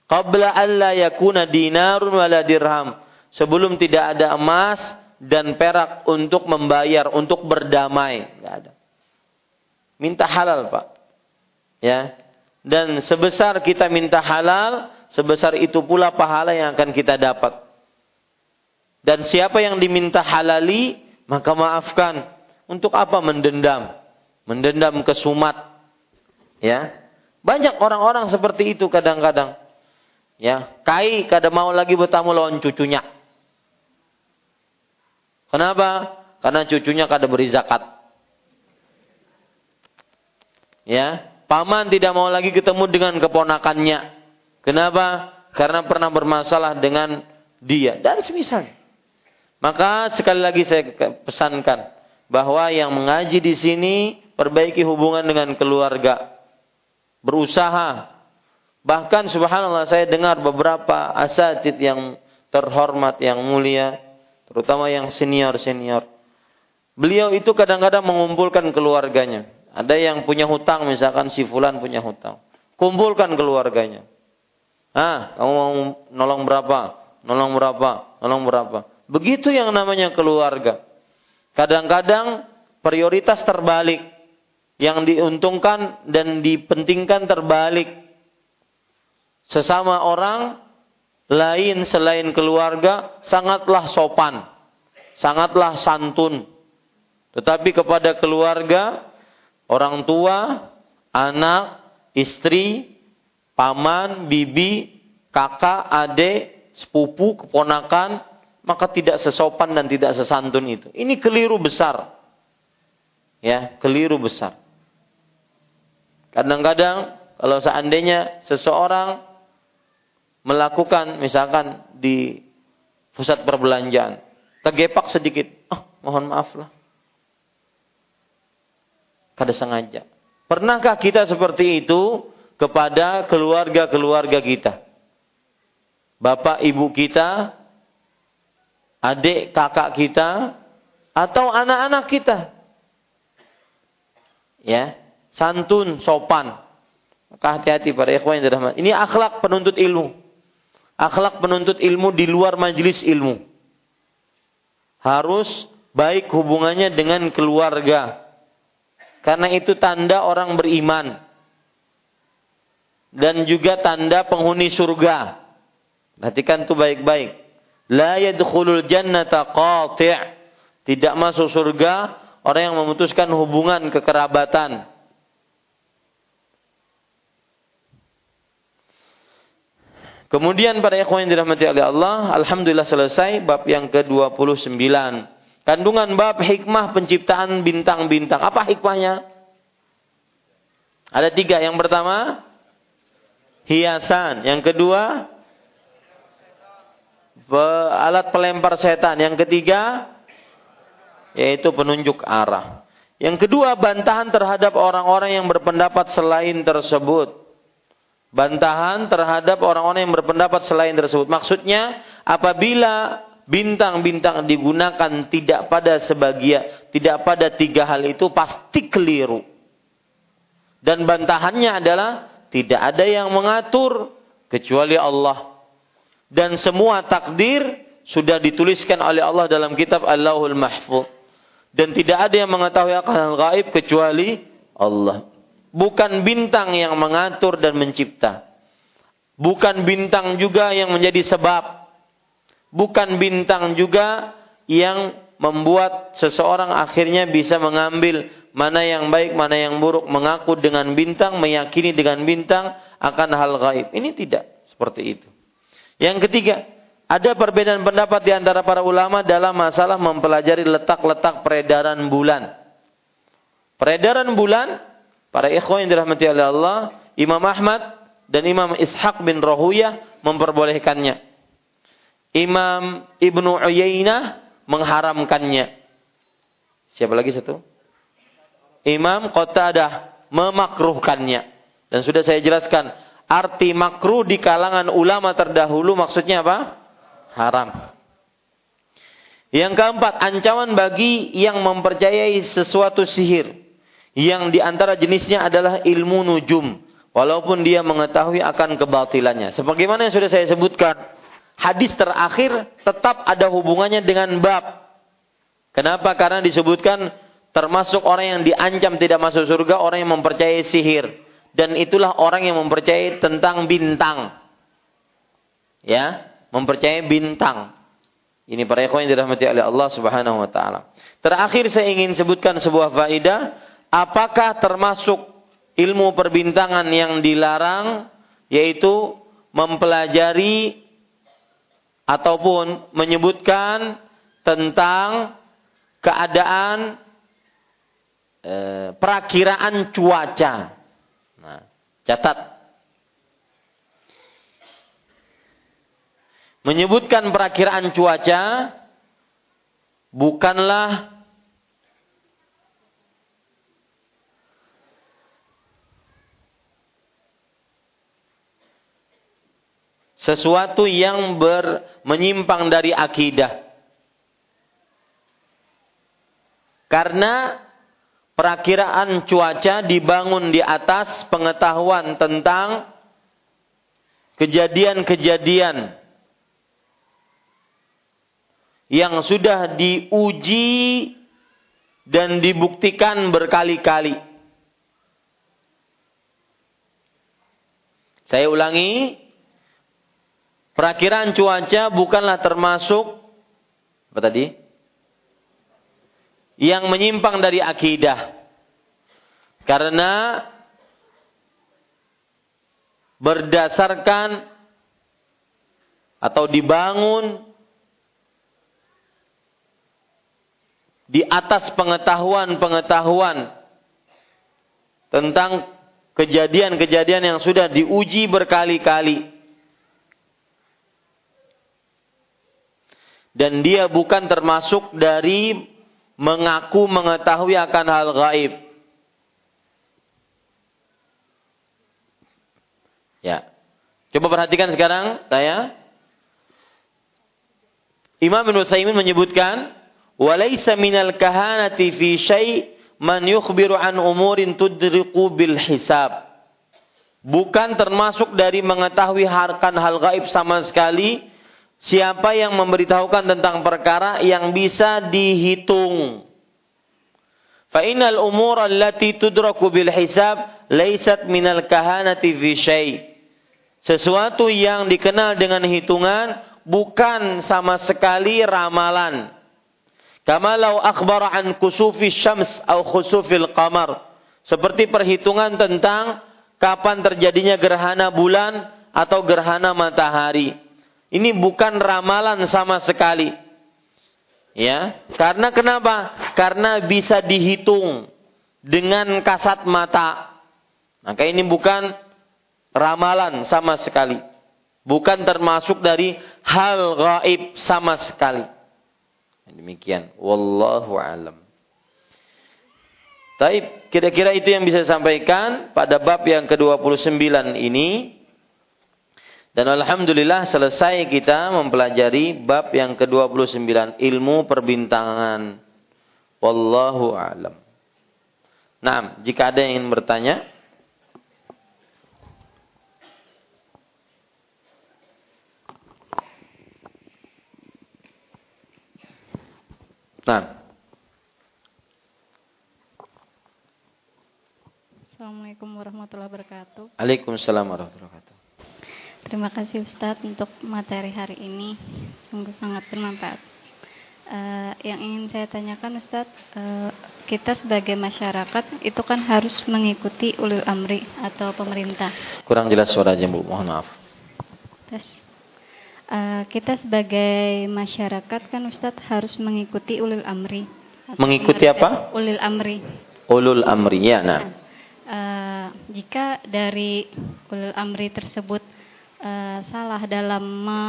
Qabla alla yakuna dinarun wala dirham. Sebelum tidak ada emas dan perak untuk membayar, untuk berdamai. Tidak ada. Minta halal, Pak. Ya. Dan sebesar kita minta halal, sebesar itu pula pahala yang akan kita dapat. Dan siapa yang diminta halali, maka maafkan. Untuk apa mendendam? Mendendam kesumat. Ya. Banyak orang-orang seperti itu kadang-kadang. Ya, kai kadang mau lagi bertamu lawan cucunya. Kenapa? Karena cucunya kada beri zakat. Ya, Paman tidak mau lagi ketemu dengan keponakannya. Kenapa? Karena pernah bermasalah dengan dia. Dan semisal. Maka sekali lagi saya pesankan bahwa yang mengaji di sini perbaiki hubungan dengan keluarga. Berusaha. Bahkan subhanallah saya dengar beberapa asatid yang terhormat, yang mulia, terutama yang senior-senior. Beliau itu kadang-kadang mengumpulkan keluarganya. Ada yang punya hutang, misalkan si fulan punya hutang. Kumpulkan keluarganya. Ah, kamu mau nolong berapa? Nolong berapa? Nolong berapa? Begitu yang namanya keluarga. Kadang-kadang prioritas terbalik yang diuntungkan dan dipentingkan terbalik. Sesama orang lain selain keluarga sangatlah sopan, sangatlah santun. Tetapi kepada keluarga, orang tua, anak, istri, paman, bibi, kakak, adik, sepupu, keponakan, maka tidak sesopan dan tidak sesantun itu. Ini keliru besar. Ya, keliru besar. Kadang-kadang kalau seandainya seseorang melakukan misalkan di pusat perbelanjaan, tergepak sedikit, oh, mohon maaf lah. Kada sengaja. Pernahkah kita seperti itu kepada keluarga-keluarga kita? Bapak ibu kita, adik kakak kita, atau anak-anak kita? Ya, santun, sopan. Maka hati-hati para ikhwan yang dirahmati. Ini akhlak penuntut ilmu. Akhlak penuntut ilmu di luar majelis ilmu. Harus baik hubungannya dengan keluarga. Karena itu tanda orang beriman. Dan juga tanda penghuni surga. Perhatikan itu baik-baik. La yadkhulul jannata qati' Tidak masuk surga orang yang memutuskan hubungan kekerabatan. Kemudian pada ikhwan yang dirahmati oleh Allah, alhamdulillah selesai bab yang ke-29. Kandungan bab hikmah penciptaan bintang-bintang. Apa hikmahnya? Ada tiga. Yang pertama, hiasan. Yang kedua, alat pelempar setan. Yang ketiga, yaitu penunjuk arah. Yang kedua, bantahan terhadap orang-orang yang berpendapat selain tersebut bantahan terhadap orang-orang yang berpendapat selain tersebut. Maksudnya, apabila bintang-bintang digunakan tidak pada sebagian, tidak pada tiga hal itu pasti keliru. Dan bantahannya adalah tidak ada yang mengatur kecuali Allah. Dan semua takdir sudah dituliskan oleh Allah dalam kitab Allahul Mahfuz. Dan tidak ada yang mengetahui akan gaib kecuali Allah. Bukan bintang yang mengatur dan mencipta. Bukan bintang juga yang menjadi sebab. Bukan bintang juga yang membuat seseorang akhirnya bisa mengambil mana yang baik, mana yang buruk, mengaku dengan bintang, meyakini dengan bintang akan hal gaib. Ini tidak seperti itu. Yang ketiga, ada perbedaan pendapat di antara para ulama dalam masalah mempelajari letak-letak peredaran bulan. Peredaran bulan Para ikhwan yang dirahmati oleh Allah, Imam Ahmad dan Imam Ishaq bin Rahuyah memperbolehkannya. Imam Ibnu Uyainah mengharamkannya. Siapa lagi satu? Imam Qatadah memakruhkannya. Dan sudah saya jelaskan, arti makruh di kalangan ulama terdahulu maksudnya apa? Haram. Yang keempat, ancaman bagi yang mempercayai sesuatu sihir yang di antara jenisnya adalah ilmu nujum. Walaupun dia mengetahui akan kebatilannya. Sebagaimana yang sudah saya sebutkan. Hadis terakhir tetap ada hubungannya dengan bab. Kenapa? Karena disebutkan termasuk orang yang diancam tidak masuk surga, orang yang mempercayai sihir. Dan itulah orang yang mempercayai tentang bintang. Ya, mempercayai bintang. Ini para ikhwan yang dirahmati oleh Allah Subhanahu wa taala. Terakhir saya ingin sebutkan sebuah faedah apakah termasuk ilmu perbintangan yang dilarang yaitu mempelajari ataupun menyebutkan tentang keadaan e, perakiraan cuaca. Nah, catat. Menyebutkan perakiraan cuaca bukanlah sesuatu yang ber, menyimpang dari akidah. Karena perakiraan cuaca dibangun di atas pengetahuan tentang kejadian-kejadian yang sudah diuji dan dibuktikan berkali-kali. Saya ulangi, Perakiraan cuaca bukanlah termasuk apa tadi? Yang menyimpang dari akidah. Karena berdasarkan atau dibangun di atas pengetahuan-pengetahuan tentang kejadian-kejadian yang sudah diuji berkali-kali. Dan dia bukan termasuk dari mengaku mengetahui akan hal gaib. Ya. Coba perhatikan sekarang saya. Imam Ibn Utsaimin menyebutkan, "Walaysa minal kahanati fi syai' man yukhbiru an umurin tudriqu bil hisab." Bukan termasuk dari mengetahui harkan hal gaib sama sekali Siapa yang memberitahukan tentang perkara yang bisa dihitung. Fa innal umur allati tudraku bil hisab laysat minal kahanati fi syai. Sesuatu yang dikenal dengan hitungan bukan sama sekali ramalan. Kama law akhbara an kusufi syams atau khusufil qamar. Seperti perhitungan tentang kapan terjadinya gerhana bulan atau gerhana matahari. Ini bukan ramalan sama sekali. Ya, karena kenapa? Karena bisa dihitung dengan kasat mata. Maka ini bukan ramalan sama sekali. Bukan termasuk dari hal gaib sama sekali. Demikian. Wallahu alam. Taib, kira-kira itu yang bisa disampaikan pada bab yang ke-29 ini. Dan Alhamdulillah selesai kita mempelajari bab yang ke-29 ilmu perbintangan. Wallahu a'lam. Nah, jika ada yang ingin bertanya, Nah. Assalamualaikum warahmatullahi wabarakatuh. Waalaikumsalam warahmatullahi wabarakatuh. Terima kasih Ustadz untuk materi hari ini, sungguh sangat bermanfaat. Uh, yang ingin saya tanyakan Ustadz, uh, kita sebagai masyarakat itu kan harus mengikuti ulil amri atau pemerintah. Kurang jelas suaranya Bu, mohon maaf. Terus, uh, kita sebagai masyarakat kan Ustadz harus mengikuti ulil amri. Mengikuti apa? Ulil amri. Ulul amri, ya nah. Uh, jika dari ulil amri tersebut salah dalam me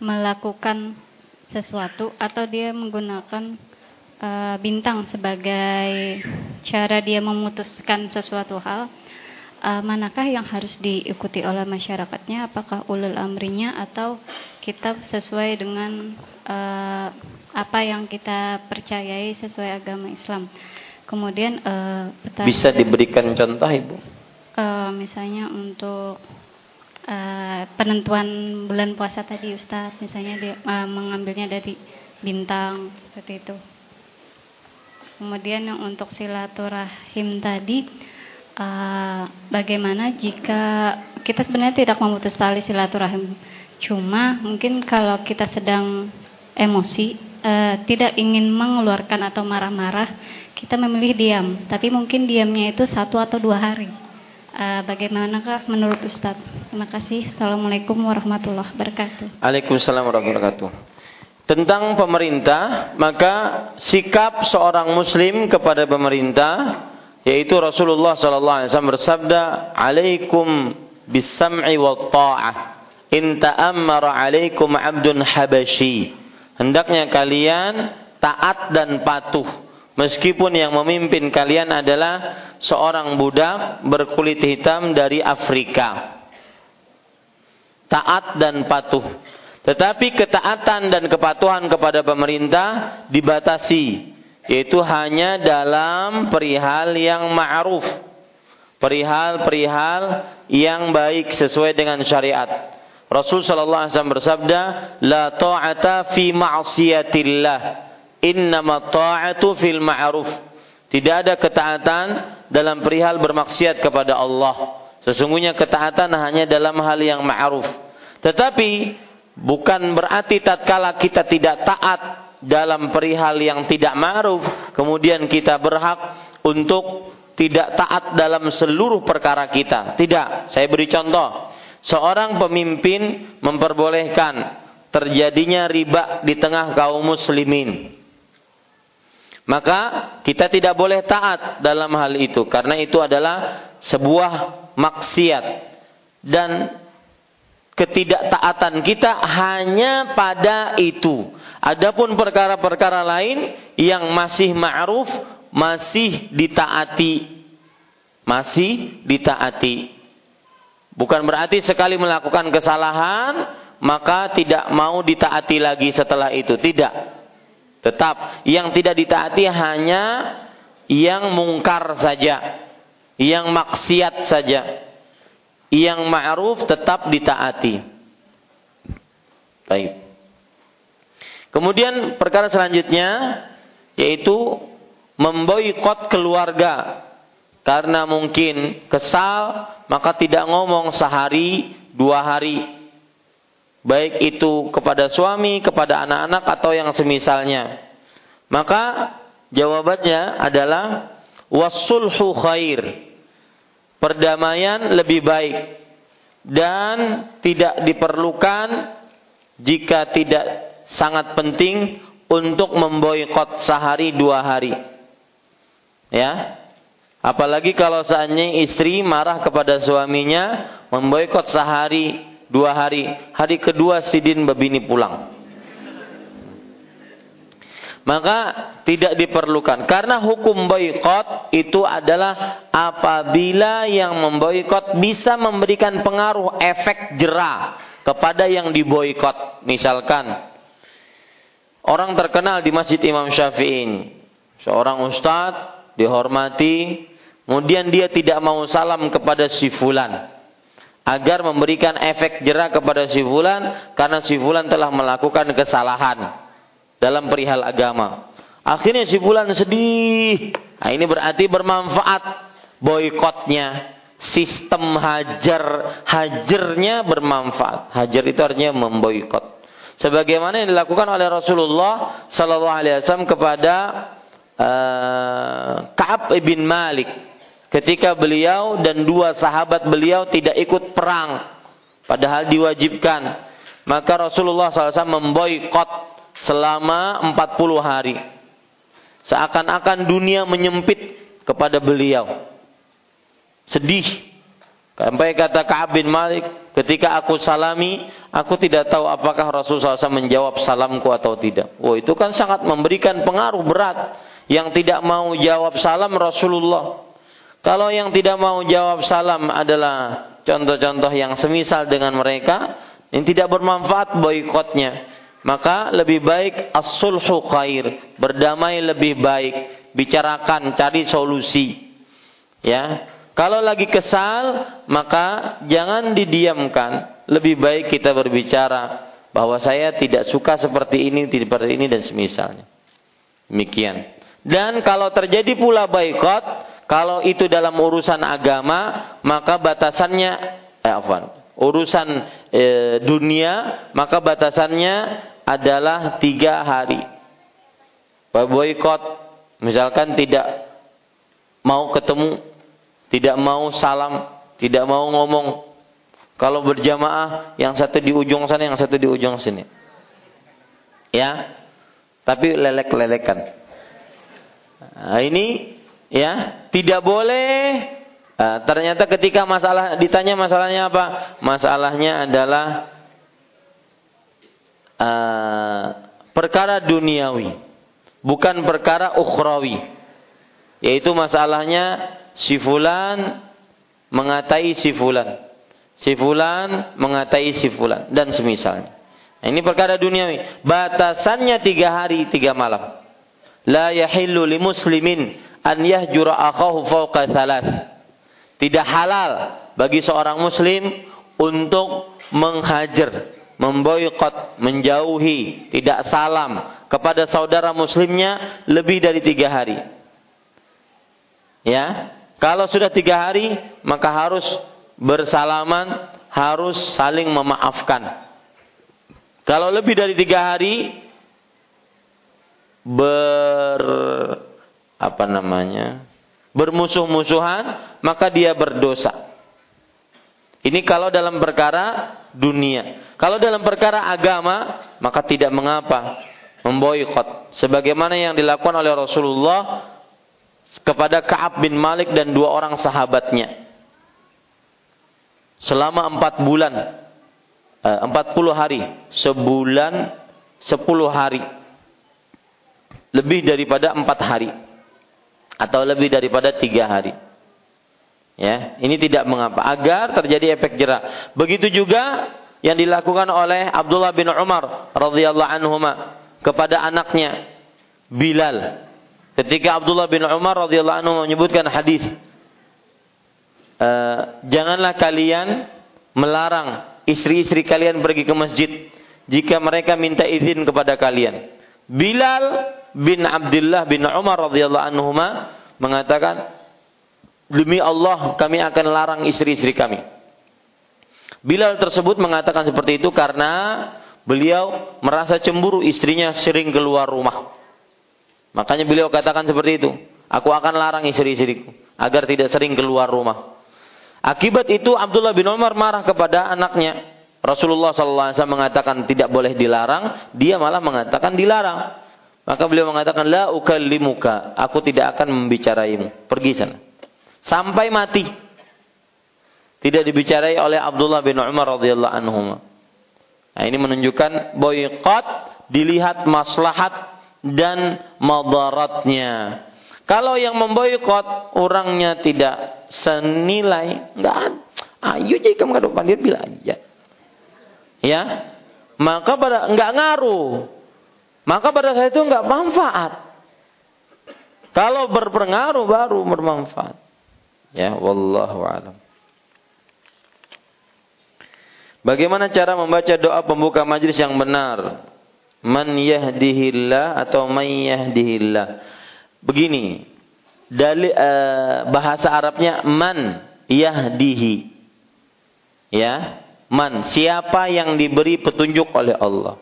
melakukan sesuatu atau dia menggunakan uh, bintang sebagai cara dia memutuskan sesuatu hal uh, manakah yang harus diikuti oleh masyarakatnya? Apakah ulul amrinya atau kita sesuai dengan uh, apa yang kita percayai sesuai agama Islam? Kemudian uh, bisa diberikan contoh ibu? Uh, misalnya untuk uh, penentuan bulan puasa tadi Ustadz. Misalnya dia uh, mengambilnya dari bintang seperti itu. Kemudian yang untuk silaturahim tadi uh, bagaimana jika kita sebenarnya tidak memutus tali silaturahim cuma mungkin kalau kita sedang emosi uh, tidak ingin mengeluarkan atau marah-marah kita memilih diam. Tapi mungkin diamnya itu satu atau dua hari Uh, bagaimanakah menurut Ustadz? Terima kasih. Assalamualaikum warahmatullahi wabarakatuh. Waalaikumsalam warahmatullahi wabarakatuh. Tentang pemerintah, maka sikap seorang muslim kepada pemerintah yaitu Rasulullah sallallahu alaihi wasallam bersabda, "Alaikum bis-sam'i wa ta'ah. In ta'ammara 'alaikum 'abdun habashi." Hendaknya kalian taat dan patuh Meskipun yang memimpin kalian adalah seorang budak berkulit hitam dari Afrika. taat dan patuh. Tetapi ketaatan dan kepatuhan kepada pemerintah dibatasi, yaitu hanya dalam perihal yang ma'ruf. Perihal-perihal yang baik sesuai dengan syariat. Rasul sallallahu alaihi wasallam bersabda, "La ta'ata fi ma'siyatillah, innama ta'atu fil ma'ruf." Tidak ada ketaatan dalam perihal bermaksiat kepada Allah. Sesungguhnya ketaatan hanya dalam hal yang ma'ruf. Tetapi bukan berarti tatkala kita tidak taat dalam perihal yang tidak ma'ruf, kemudian kita berhak untuk tidak taat dalam seluruh perkara kita. Tidak, saya beri contoh. Seorang pemimpin memperbolehkan terjadinya riba di tengah kaum muslimin. Maka kita tidak boleh taat dalam hal itu karena itu adalah sebuah maksiat dan ketidaktaatan kita hanya pada itu. Adapun perkara-perkara lain yang masih ma'ruf masih ditaati. Masih ditaati. Bukan berarti sekali melakukan kesalahan maka tidak mau ditaati lagi setelah itu. Tidak. Tetap yang tidak ditaati hanya yang mungkar saja, yang maksiat saja yang ma'ruf tetap ditaati. Baik. Kemudian perkara selanjutnya yaitu memboikot keluarga karena mungkin kesal maka tidak ngomong sehari dua hari baik itu kepada suami kepada anak-anak atau yang semisalnya maka jawabannya adalah wasulhu khair perdamaian lebih baik dan tidak diperlukan jika tidak sangat penting untuk memboikot sehari dua hari. Ya. Apalagi kalau seandainya istri marah kepada suaminya memboikot sehari dua hari. Hari kedua sidin babini pulang. Maka tidak diperlukan. Karena hukum boykot itu adalah apabila yang memboikot bisa memberikan pengaruh efek jerah kepada yang diboikot misalkan orang terkenal di Masjid Imam Syafi'i seorang ustadz dihormati kemudian dia tidak mau salam kepada si fulan agar memberikan efek jerah kepada si fulan karena si fulan telah melakukan kesalahan dalam perihal agama. Akhirnya si bulan sedih. Nah, ini berarti bermanfaat boykotnya. Sistem hajar hajarnya bermanfaat. Hajar itu artinya memboikot. Sebagaimana yang dilakukan oleh Rasulullah Sallallahu Alaihi Wasallam kepada uh, Kaab bin Malik ketika beliau dan dua sahabat beliau tidak ikut perang padahal diwajibkan maka Rasulullah SAW memboikot selama 40 hari. Seakan-akan dunia menyempit kepada beliau. Sedih. Sampai kata Ka'ab bin Malik, ketika aku salami, aku tidak tahu apakah Rasulullah SAW menjawab salamku atau tidak. Oh, itu kan sangat memberikan pengaruh berat. Yang tidak mau jawab salam Rasulullah. Kalau yang tidak mau jawab salam adalah contoh-contoh yang semisal dengan mereka, yang tidak bermanfaat boikotnya maka lebih baik as-sulhu khair, berdamai lebih baik, bicarakan, cari solusi. Ya. Kalau lagi kesal, maka jangan didiamkan. Lebih baik kita berbicara bahwa saya tidak suka seperti ini, seperti ini dan semisalnya. Demikian. Dan kalau terjadi pula boikot, kalau itu dalam urusan agama, maka batasannya eh, afwan, urusan eh, dunia, maka batasannya adalah tiga hari. Boykot, misalkan tidak mau ketemu, tidak mau salam, tidak mau ngomong. Kalau berjamaah, yang satu di ujung sana, yang satu di ujung sini. Ya, tapi lelek-lelekan. Nah, ini ya tidak boleh. Nah, ternyata ketika masalah ditanya masalahnya apa? Masalahnya adalah uh, perkara duniawi, bukan perkara ukhrawi. Yaitu masalahnya si fulan mengatai si fulan. Si fulan mengatai si fulan dan semisalnya. Nah, ini perkara duniawi. Batasannya tiga hari, tiga malam. La yahillu li muslimin an yahjura akhahu fawqa thalath. Tidak halal bagi seorang muslim untuk menghajar, memboikot, menjauhi, tidak salam kepada saudara muslimnya lebih dari tiga hari. Ya, kalau sudah tiga hari maka harus bersalaman, harus saling memaafkan. Kalau lebih dari tiga hari ber apa namanya bermusuh-musuhan maka dia berdosa. Ini kalau dalam perkara dunia. Kalau dalam perkara agama maka tidak mengapa memboikot sebagaimana yang dilakukan oleh Rasulullah kepada Ka'ab bin Malik dan dua orang sahabatnya. Selama empat bulan, eh, empat puluh hari, sebulan sepuluh hari, lebih daripada empat hari atau lebih daripada tiga hari. Ya, ini tidak mengapa agar terjadi efek jerah. Begitu juga yang dilakukan oleh Abdullah bin Umar radhiyallahu anhu kepada anaknya Bilal. Ketika Abdullah bin Umar radhiyallahu anhu menyebutkan hadis, e, janganlah kalian melarang istri-istri kalian pergi ke masjid jika mereka minta izin kepada kalian. Bilal bin Abdullah bin Umar radhiyallahu anhu mengatakan, Demi Allah kami akan larang istri-istri kami. Bilal tersebut mengatakan seperti itu karena beliau merasa cemburu istrinya sering keluar rumah. Makanya beliau katakan seperti itu. Aku akan larang istri-istriku agar tidak sering keluar rumah. Akibat itu Abdullah bin Umar marah kepada anaknya. Rasulullah SAW mengatakan tidak boleh dilarang, dia malah mengatakan dilarang. Maka beliau mengatakan la ukallimuka, aku tidak akan membicaraimu. Pergi sana sampai mati. Tidak dibicarai oleh Abdullah bin Umar radhiyallahu anhu. Nah, ini menunjukkan boykot dilihat maslahat dan madaratnya. Kalau yang memboikot orangnya tidak senilai, enggak ayo jadi kamu ke depan dia bilang aja. Ya. Maka pada enggak ngaruh. Maka pada saya itu enggak manfaat. Kalau berpengaruh baru bermanfaat. Ya, wallahu alam. Bagaimana cara membaca doa pembuka majlis yang benar? Man yahdihillah atau man yahdihillah. Begini, dari uh, eh, bahasa Arabnya man yahdihi. Ya, man siapa yang diberi petunjuk oleh Allah.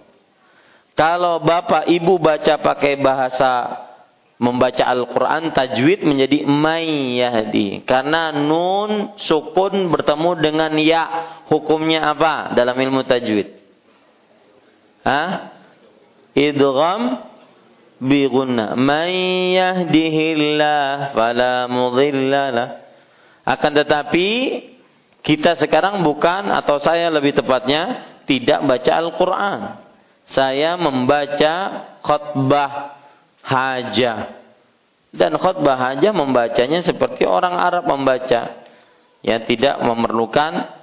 Kalau bapak ibu baca pakai bahasa membaca Al-Quran tajwid menjadi mayyahdi. Karena nun sukun bertemu dengan ya. Hukumnya apa dalam ilmu tajwid? Hah? Idgham bi gunna. May yahdihillah fala mudhillalah. Akan tetapi kita sekarang bukan atau saya lebih tepatnya tidak baca Al-Quran. Saya membaca khutbah hajah. Dan khutbah hajah membacanya seperti orang Arab membaca. Ya, tidak memerlukan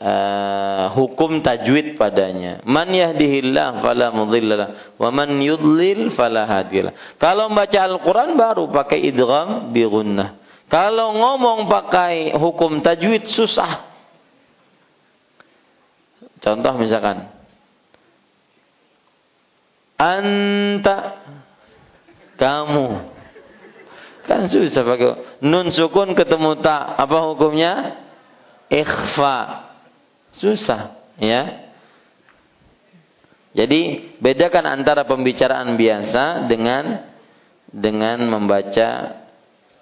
uh, hukum tajwid padanya. Man yahdihillah fala mudhillalah wa man yudlil fala hadilah. Kalau membaca Al-Qur'an baru pakai idgham bi gunnah. Kalau ngomong pakai hukum tajwid susah. Contoh misalkan anta kamu. Kan susah pakai nun sukun ketemu tak. Apa hukumnya? Ikhfa. Susah, ya. Jadi bedakan antara pembicaraan biasa dengan dengan membaca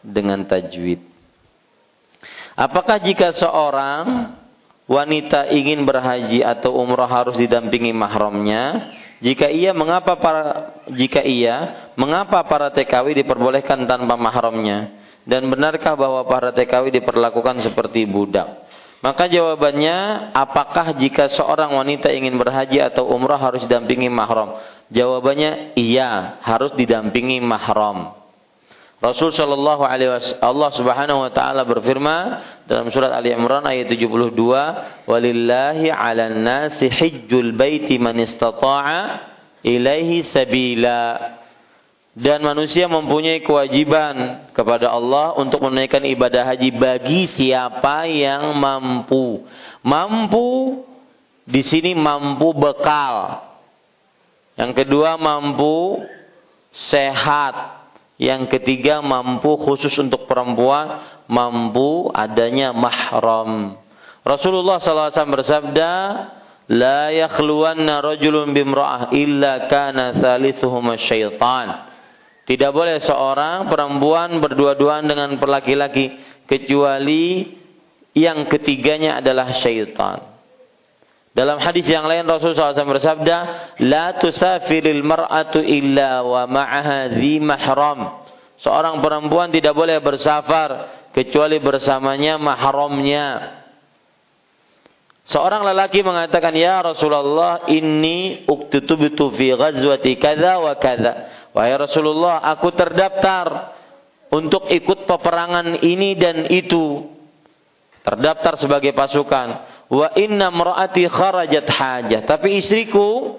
dengan tajwid. Apakah jika seorang wanita ingin berhaji atau umrah harus didampingi mahramnya? Jika iya, mengapa para jika iya, mengapa para TKW diperbolehkan tanpa mahramnya? Dan benarkah bahwa para TKW diperlakukan seperti budak? Maka jawabannya, apakah jika seorang wanita ingin berhaji atau umrah harus didampingi mahram? Jawabannya iya, harus didampingi mahram. Rasul Shallallahu Alaihi Wasallam Allah Subhanahu Wa Taala berfirman dalam surat Ali Imran ayat 72, "Walillahi 'alan nasi hijjul baiti man istata'a ilaihi sabila." Dan manusia mempunyai kewajiban kepada Allah untuk menunaikan ibadah haji bagi siapa yang mampu. Mampu di sini mampu bekal. Yang kedua mampu sehat yang ketiga mampu khusus untuk perempuan, mampu adanya mahram. Rasulullah SAW bersabda, La yakhluwanna rajulun bimra'ah illa kana thalithuhuma syaitan. Tidak boleh seorang perempuan berdua-duaan dengan laki-laki kecuali yang ketiganya adalah syaitan. Dalam hadis yang lain Rasulullah SAW bersabda, "La tusafiril mar'atu illa wa ma'aha dhi mahram." Seorang perempuan tidak boleh bersafar kecuali bersamanya mahramnya. Seorang lelaki mengatakan, "Ya Rasulullah, inni uktutubtu fi ghazwati kadza wa kadza." Wahai Rasulullah, aku terdaftar untuk ikut peperangan ini dan itu. Terdaftar sebagai pasukan wa inna mraati kharajat hajah. Tapi istriku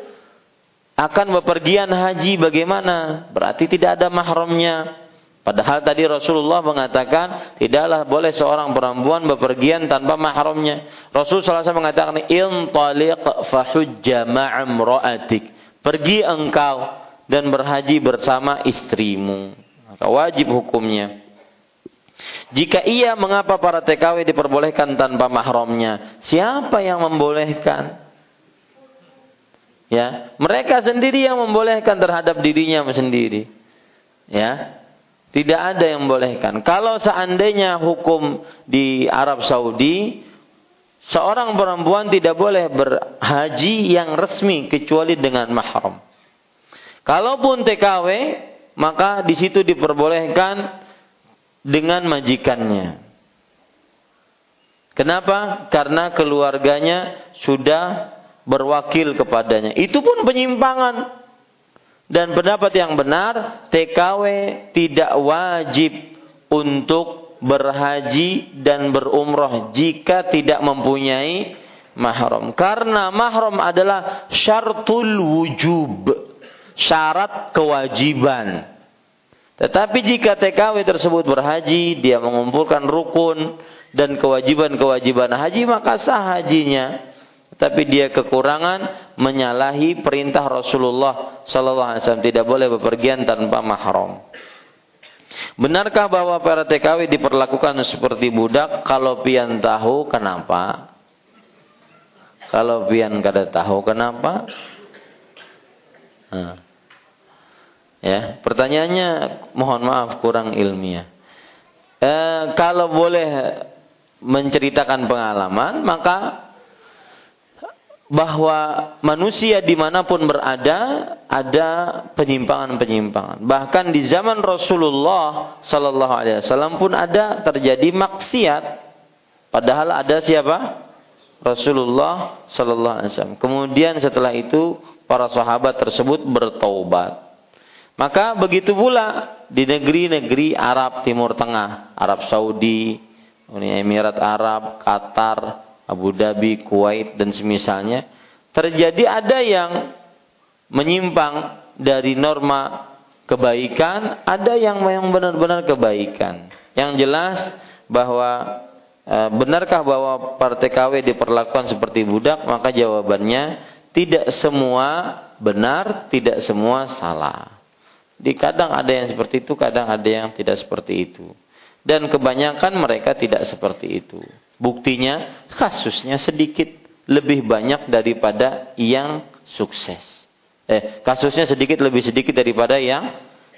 akan bepergian haji bagaimana? Berarti tidak ada mahramnya. Padahal tadi Rasulullah mengatakan tidaklah boleh seorang perempuan bepergian tanpa mahramnya. Rasul SAW mengatakan intaliq fahujja ma'amra'atik. Pergi engkau dan berhaji bersama istrimu. Maka wajib hukumnya. Jika iya, mengapa para TKW diperbolehkan tanpa mahramnya? Siapa yang membolehkan? Ya, mereka sendiri yang membolehkan terhadap dirinya sendiri. Ya, tidak ada yang membolehkan. Kalau seandainya hukum di Arab Saudi, seorang perempuan tidak boleh berhaji yang resmi kecuali dengan mahram. Kalaupun TKW, maka di situ diperbolehkan dengan majikannya. Kenapa? Karena keluarganya sudah berwakil kepadanya. Itu pun penyimpangan. Dan pendapat yang benar, TKW tidak wajib untuk berhaji dan berumroh jika tidak mempunyai mahram. Karena mahram adalah syartul wujub, syarat kewajiban. Tetapi jika TKW tersebut berhaji, dia mengumpulkan rukun dan kewajiban-kewajiban haji, maka sah hajinya. Tapi dia kekurangan menyalahi perintah Rasulullah Sallallahu Alaihi Wasallam tidak boleh bepergian tanpa mahram. Benarkah bahwa para TKW diperlakukan seperti budak? Kalau pian tahu kenapa? Kalau pian kada tahu kenapa? Nah. Ya, pertanyaannya mohon maaf kurang ilmiah. E, kalau boleh menceritakan pengalaman, maka bahwa manusia di mana pun berada ada penyimpangan-penyimpangan. Bahkan di zaman Rasulullah Sallallahu Alaihi Wasallam pun ada terjadi maksiat. Padahal ada siapa? Rasulullah Sallallahu Alaihi Wasallam. Kemudian setelah itu para sahabat tersebut bertaubat. Maka begitu pula di negeri-negeri Arab Timur Tengah, Arab Saudi, Uni Emirat Arab, Qatar, Abu Dhabi, Kuwait dan semisalnya, terjadi ada yang menyimpang dari norma kebaikan, ada yang yang benar-benar kebaikan. Yang jelas bahwa e, benarkah bahwa partai KW diperlakukan seperti budak? Maka jawabannya tidak semua benar, tidak semua salah. Di kadang ada yang seperti itu, kadang ada yang tidak seperti itu. Dan kebanyakan mereka tidak seperti itu. Buktinya kasusnya sedikit lebih banyak daripada yang sukses. Eh, kasusnya sedikit lebih sedikit daripada yang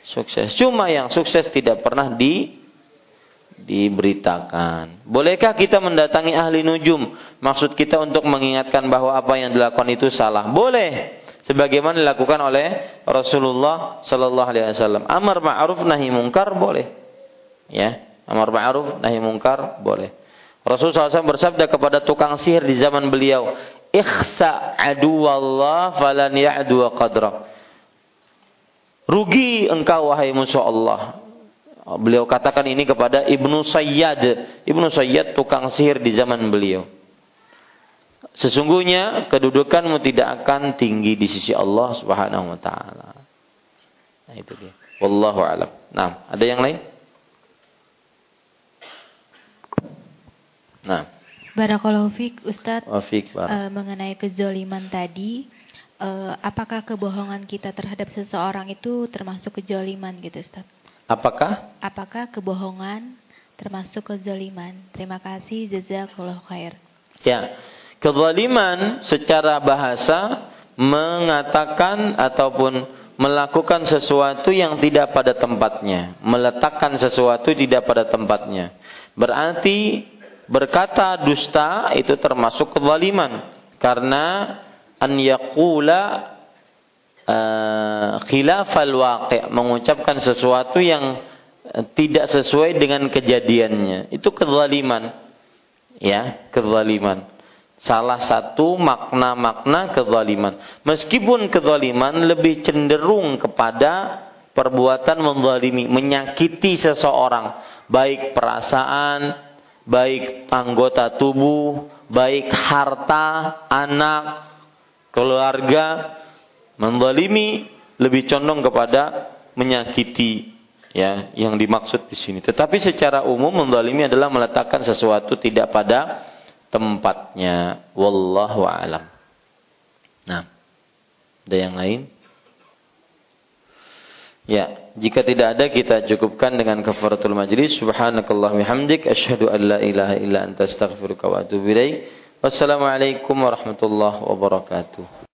sukses. Cuma yang sukses tidak pernah di diberitakan. Bolehkah kita mendatangi ahli nujum? Maksud kita untuk mengingatkan bahwa apa yang dilakukan itu salah. Boleh sebagaimana dilakukan oleh Rasulullah sallallahu alaihi wasallam. Amar ma'ruf nahi mungkar boleh. Ya, amar ma'ruf nahi mungkar boleh. Rasulullah SAW bersabda kepada tukang sihir di zaman beliau, "Ikhsa Allah falan ya'du qadra." Rugi engkau wahai musuh Allah. Beliau katakan ini kepada Ibnu Sayyad. Ibnu Sayyad tukang sihir di zaman beliau. Sesungguhnya kedudukanmu tidak akan tinggi di sisi Allah Subhanahu wa taala. Nah itu dia. Wallahu alam. Nah, ada yang lain? Nah. Barakallahu fiik Ustaz. Wafik, uh, mengenai kezoliman tadi, uh, apakah kebohongan kita terhadap seseorang itu termasuk kezoliman gitu Ustaz? Apakah? Apakah kebohongan termasuk kezaliman? Terima kasih jazakallahu khair. Ya. Kezaliman secara bahasa mengatakan ataupun melakukan sesuatu yang tidak pada tempatnya, meletakkan sesuatu tidak pada tempatnya. Berarti berkata dusta itu termasuk kezaliman. Karena an yaqula uh, khilafal waqi' mengucapkan sesuatu yang uh, tidak sesuai dengan kejadiannya. Itu kezaliman. Ya kezaliman salah satu makna-makna kezaliman. Meskipun kezaliman lebih cenderung kepada perbuatan menzalimi menyakiti seseorang. Baik perasaan baik anggota tubuh baik harta anak keluarga. Mendalimi lebih condong kepada menyakiti ya yang dimaksud di sini. Tetapi secara umum mendalimi adalah meletakkan sesuatu tidak pada tempatnya. Wallahu alam. Nah, ada yang lain? Ya, jika tidak ada kita cukupkan dengan kafaratul majlis. Subhanakallah hamdik asyhadu an la ilaha illa anta astaghfiruka wa atubu ilaik. Wassalamualaikum warahmatullahi wabarakatuh.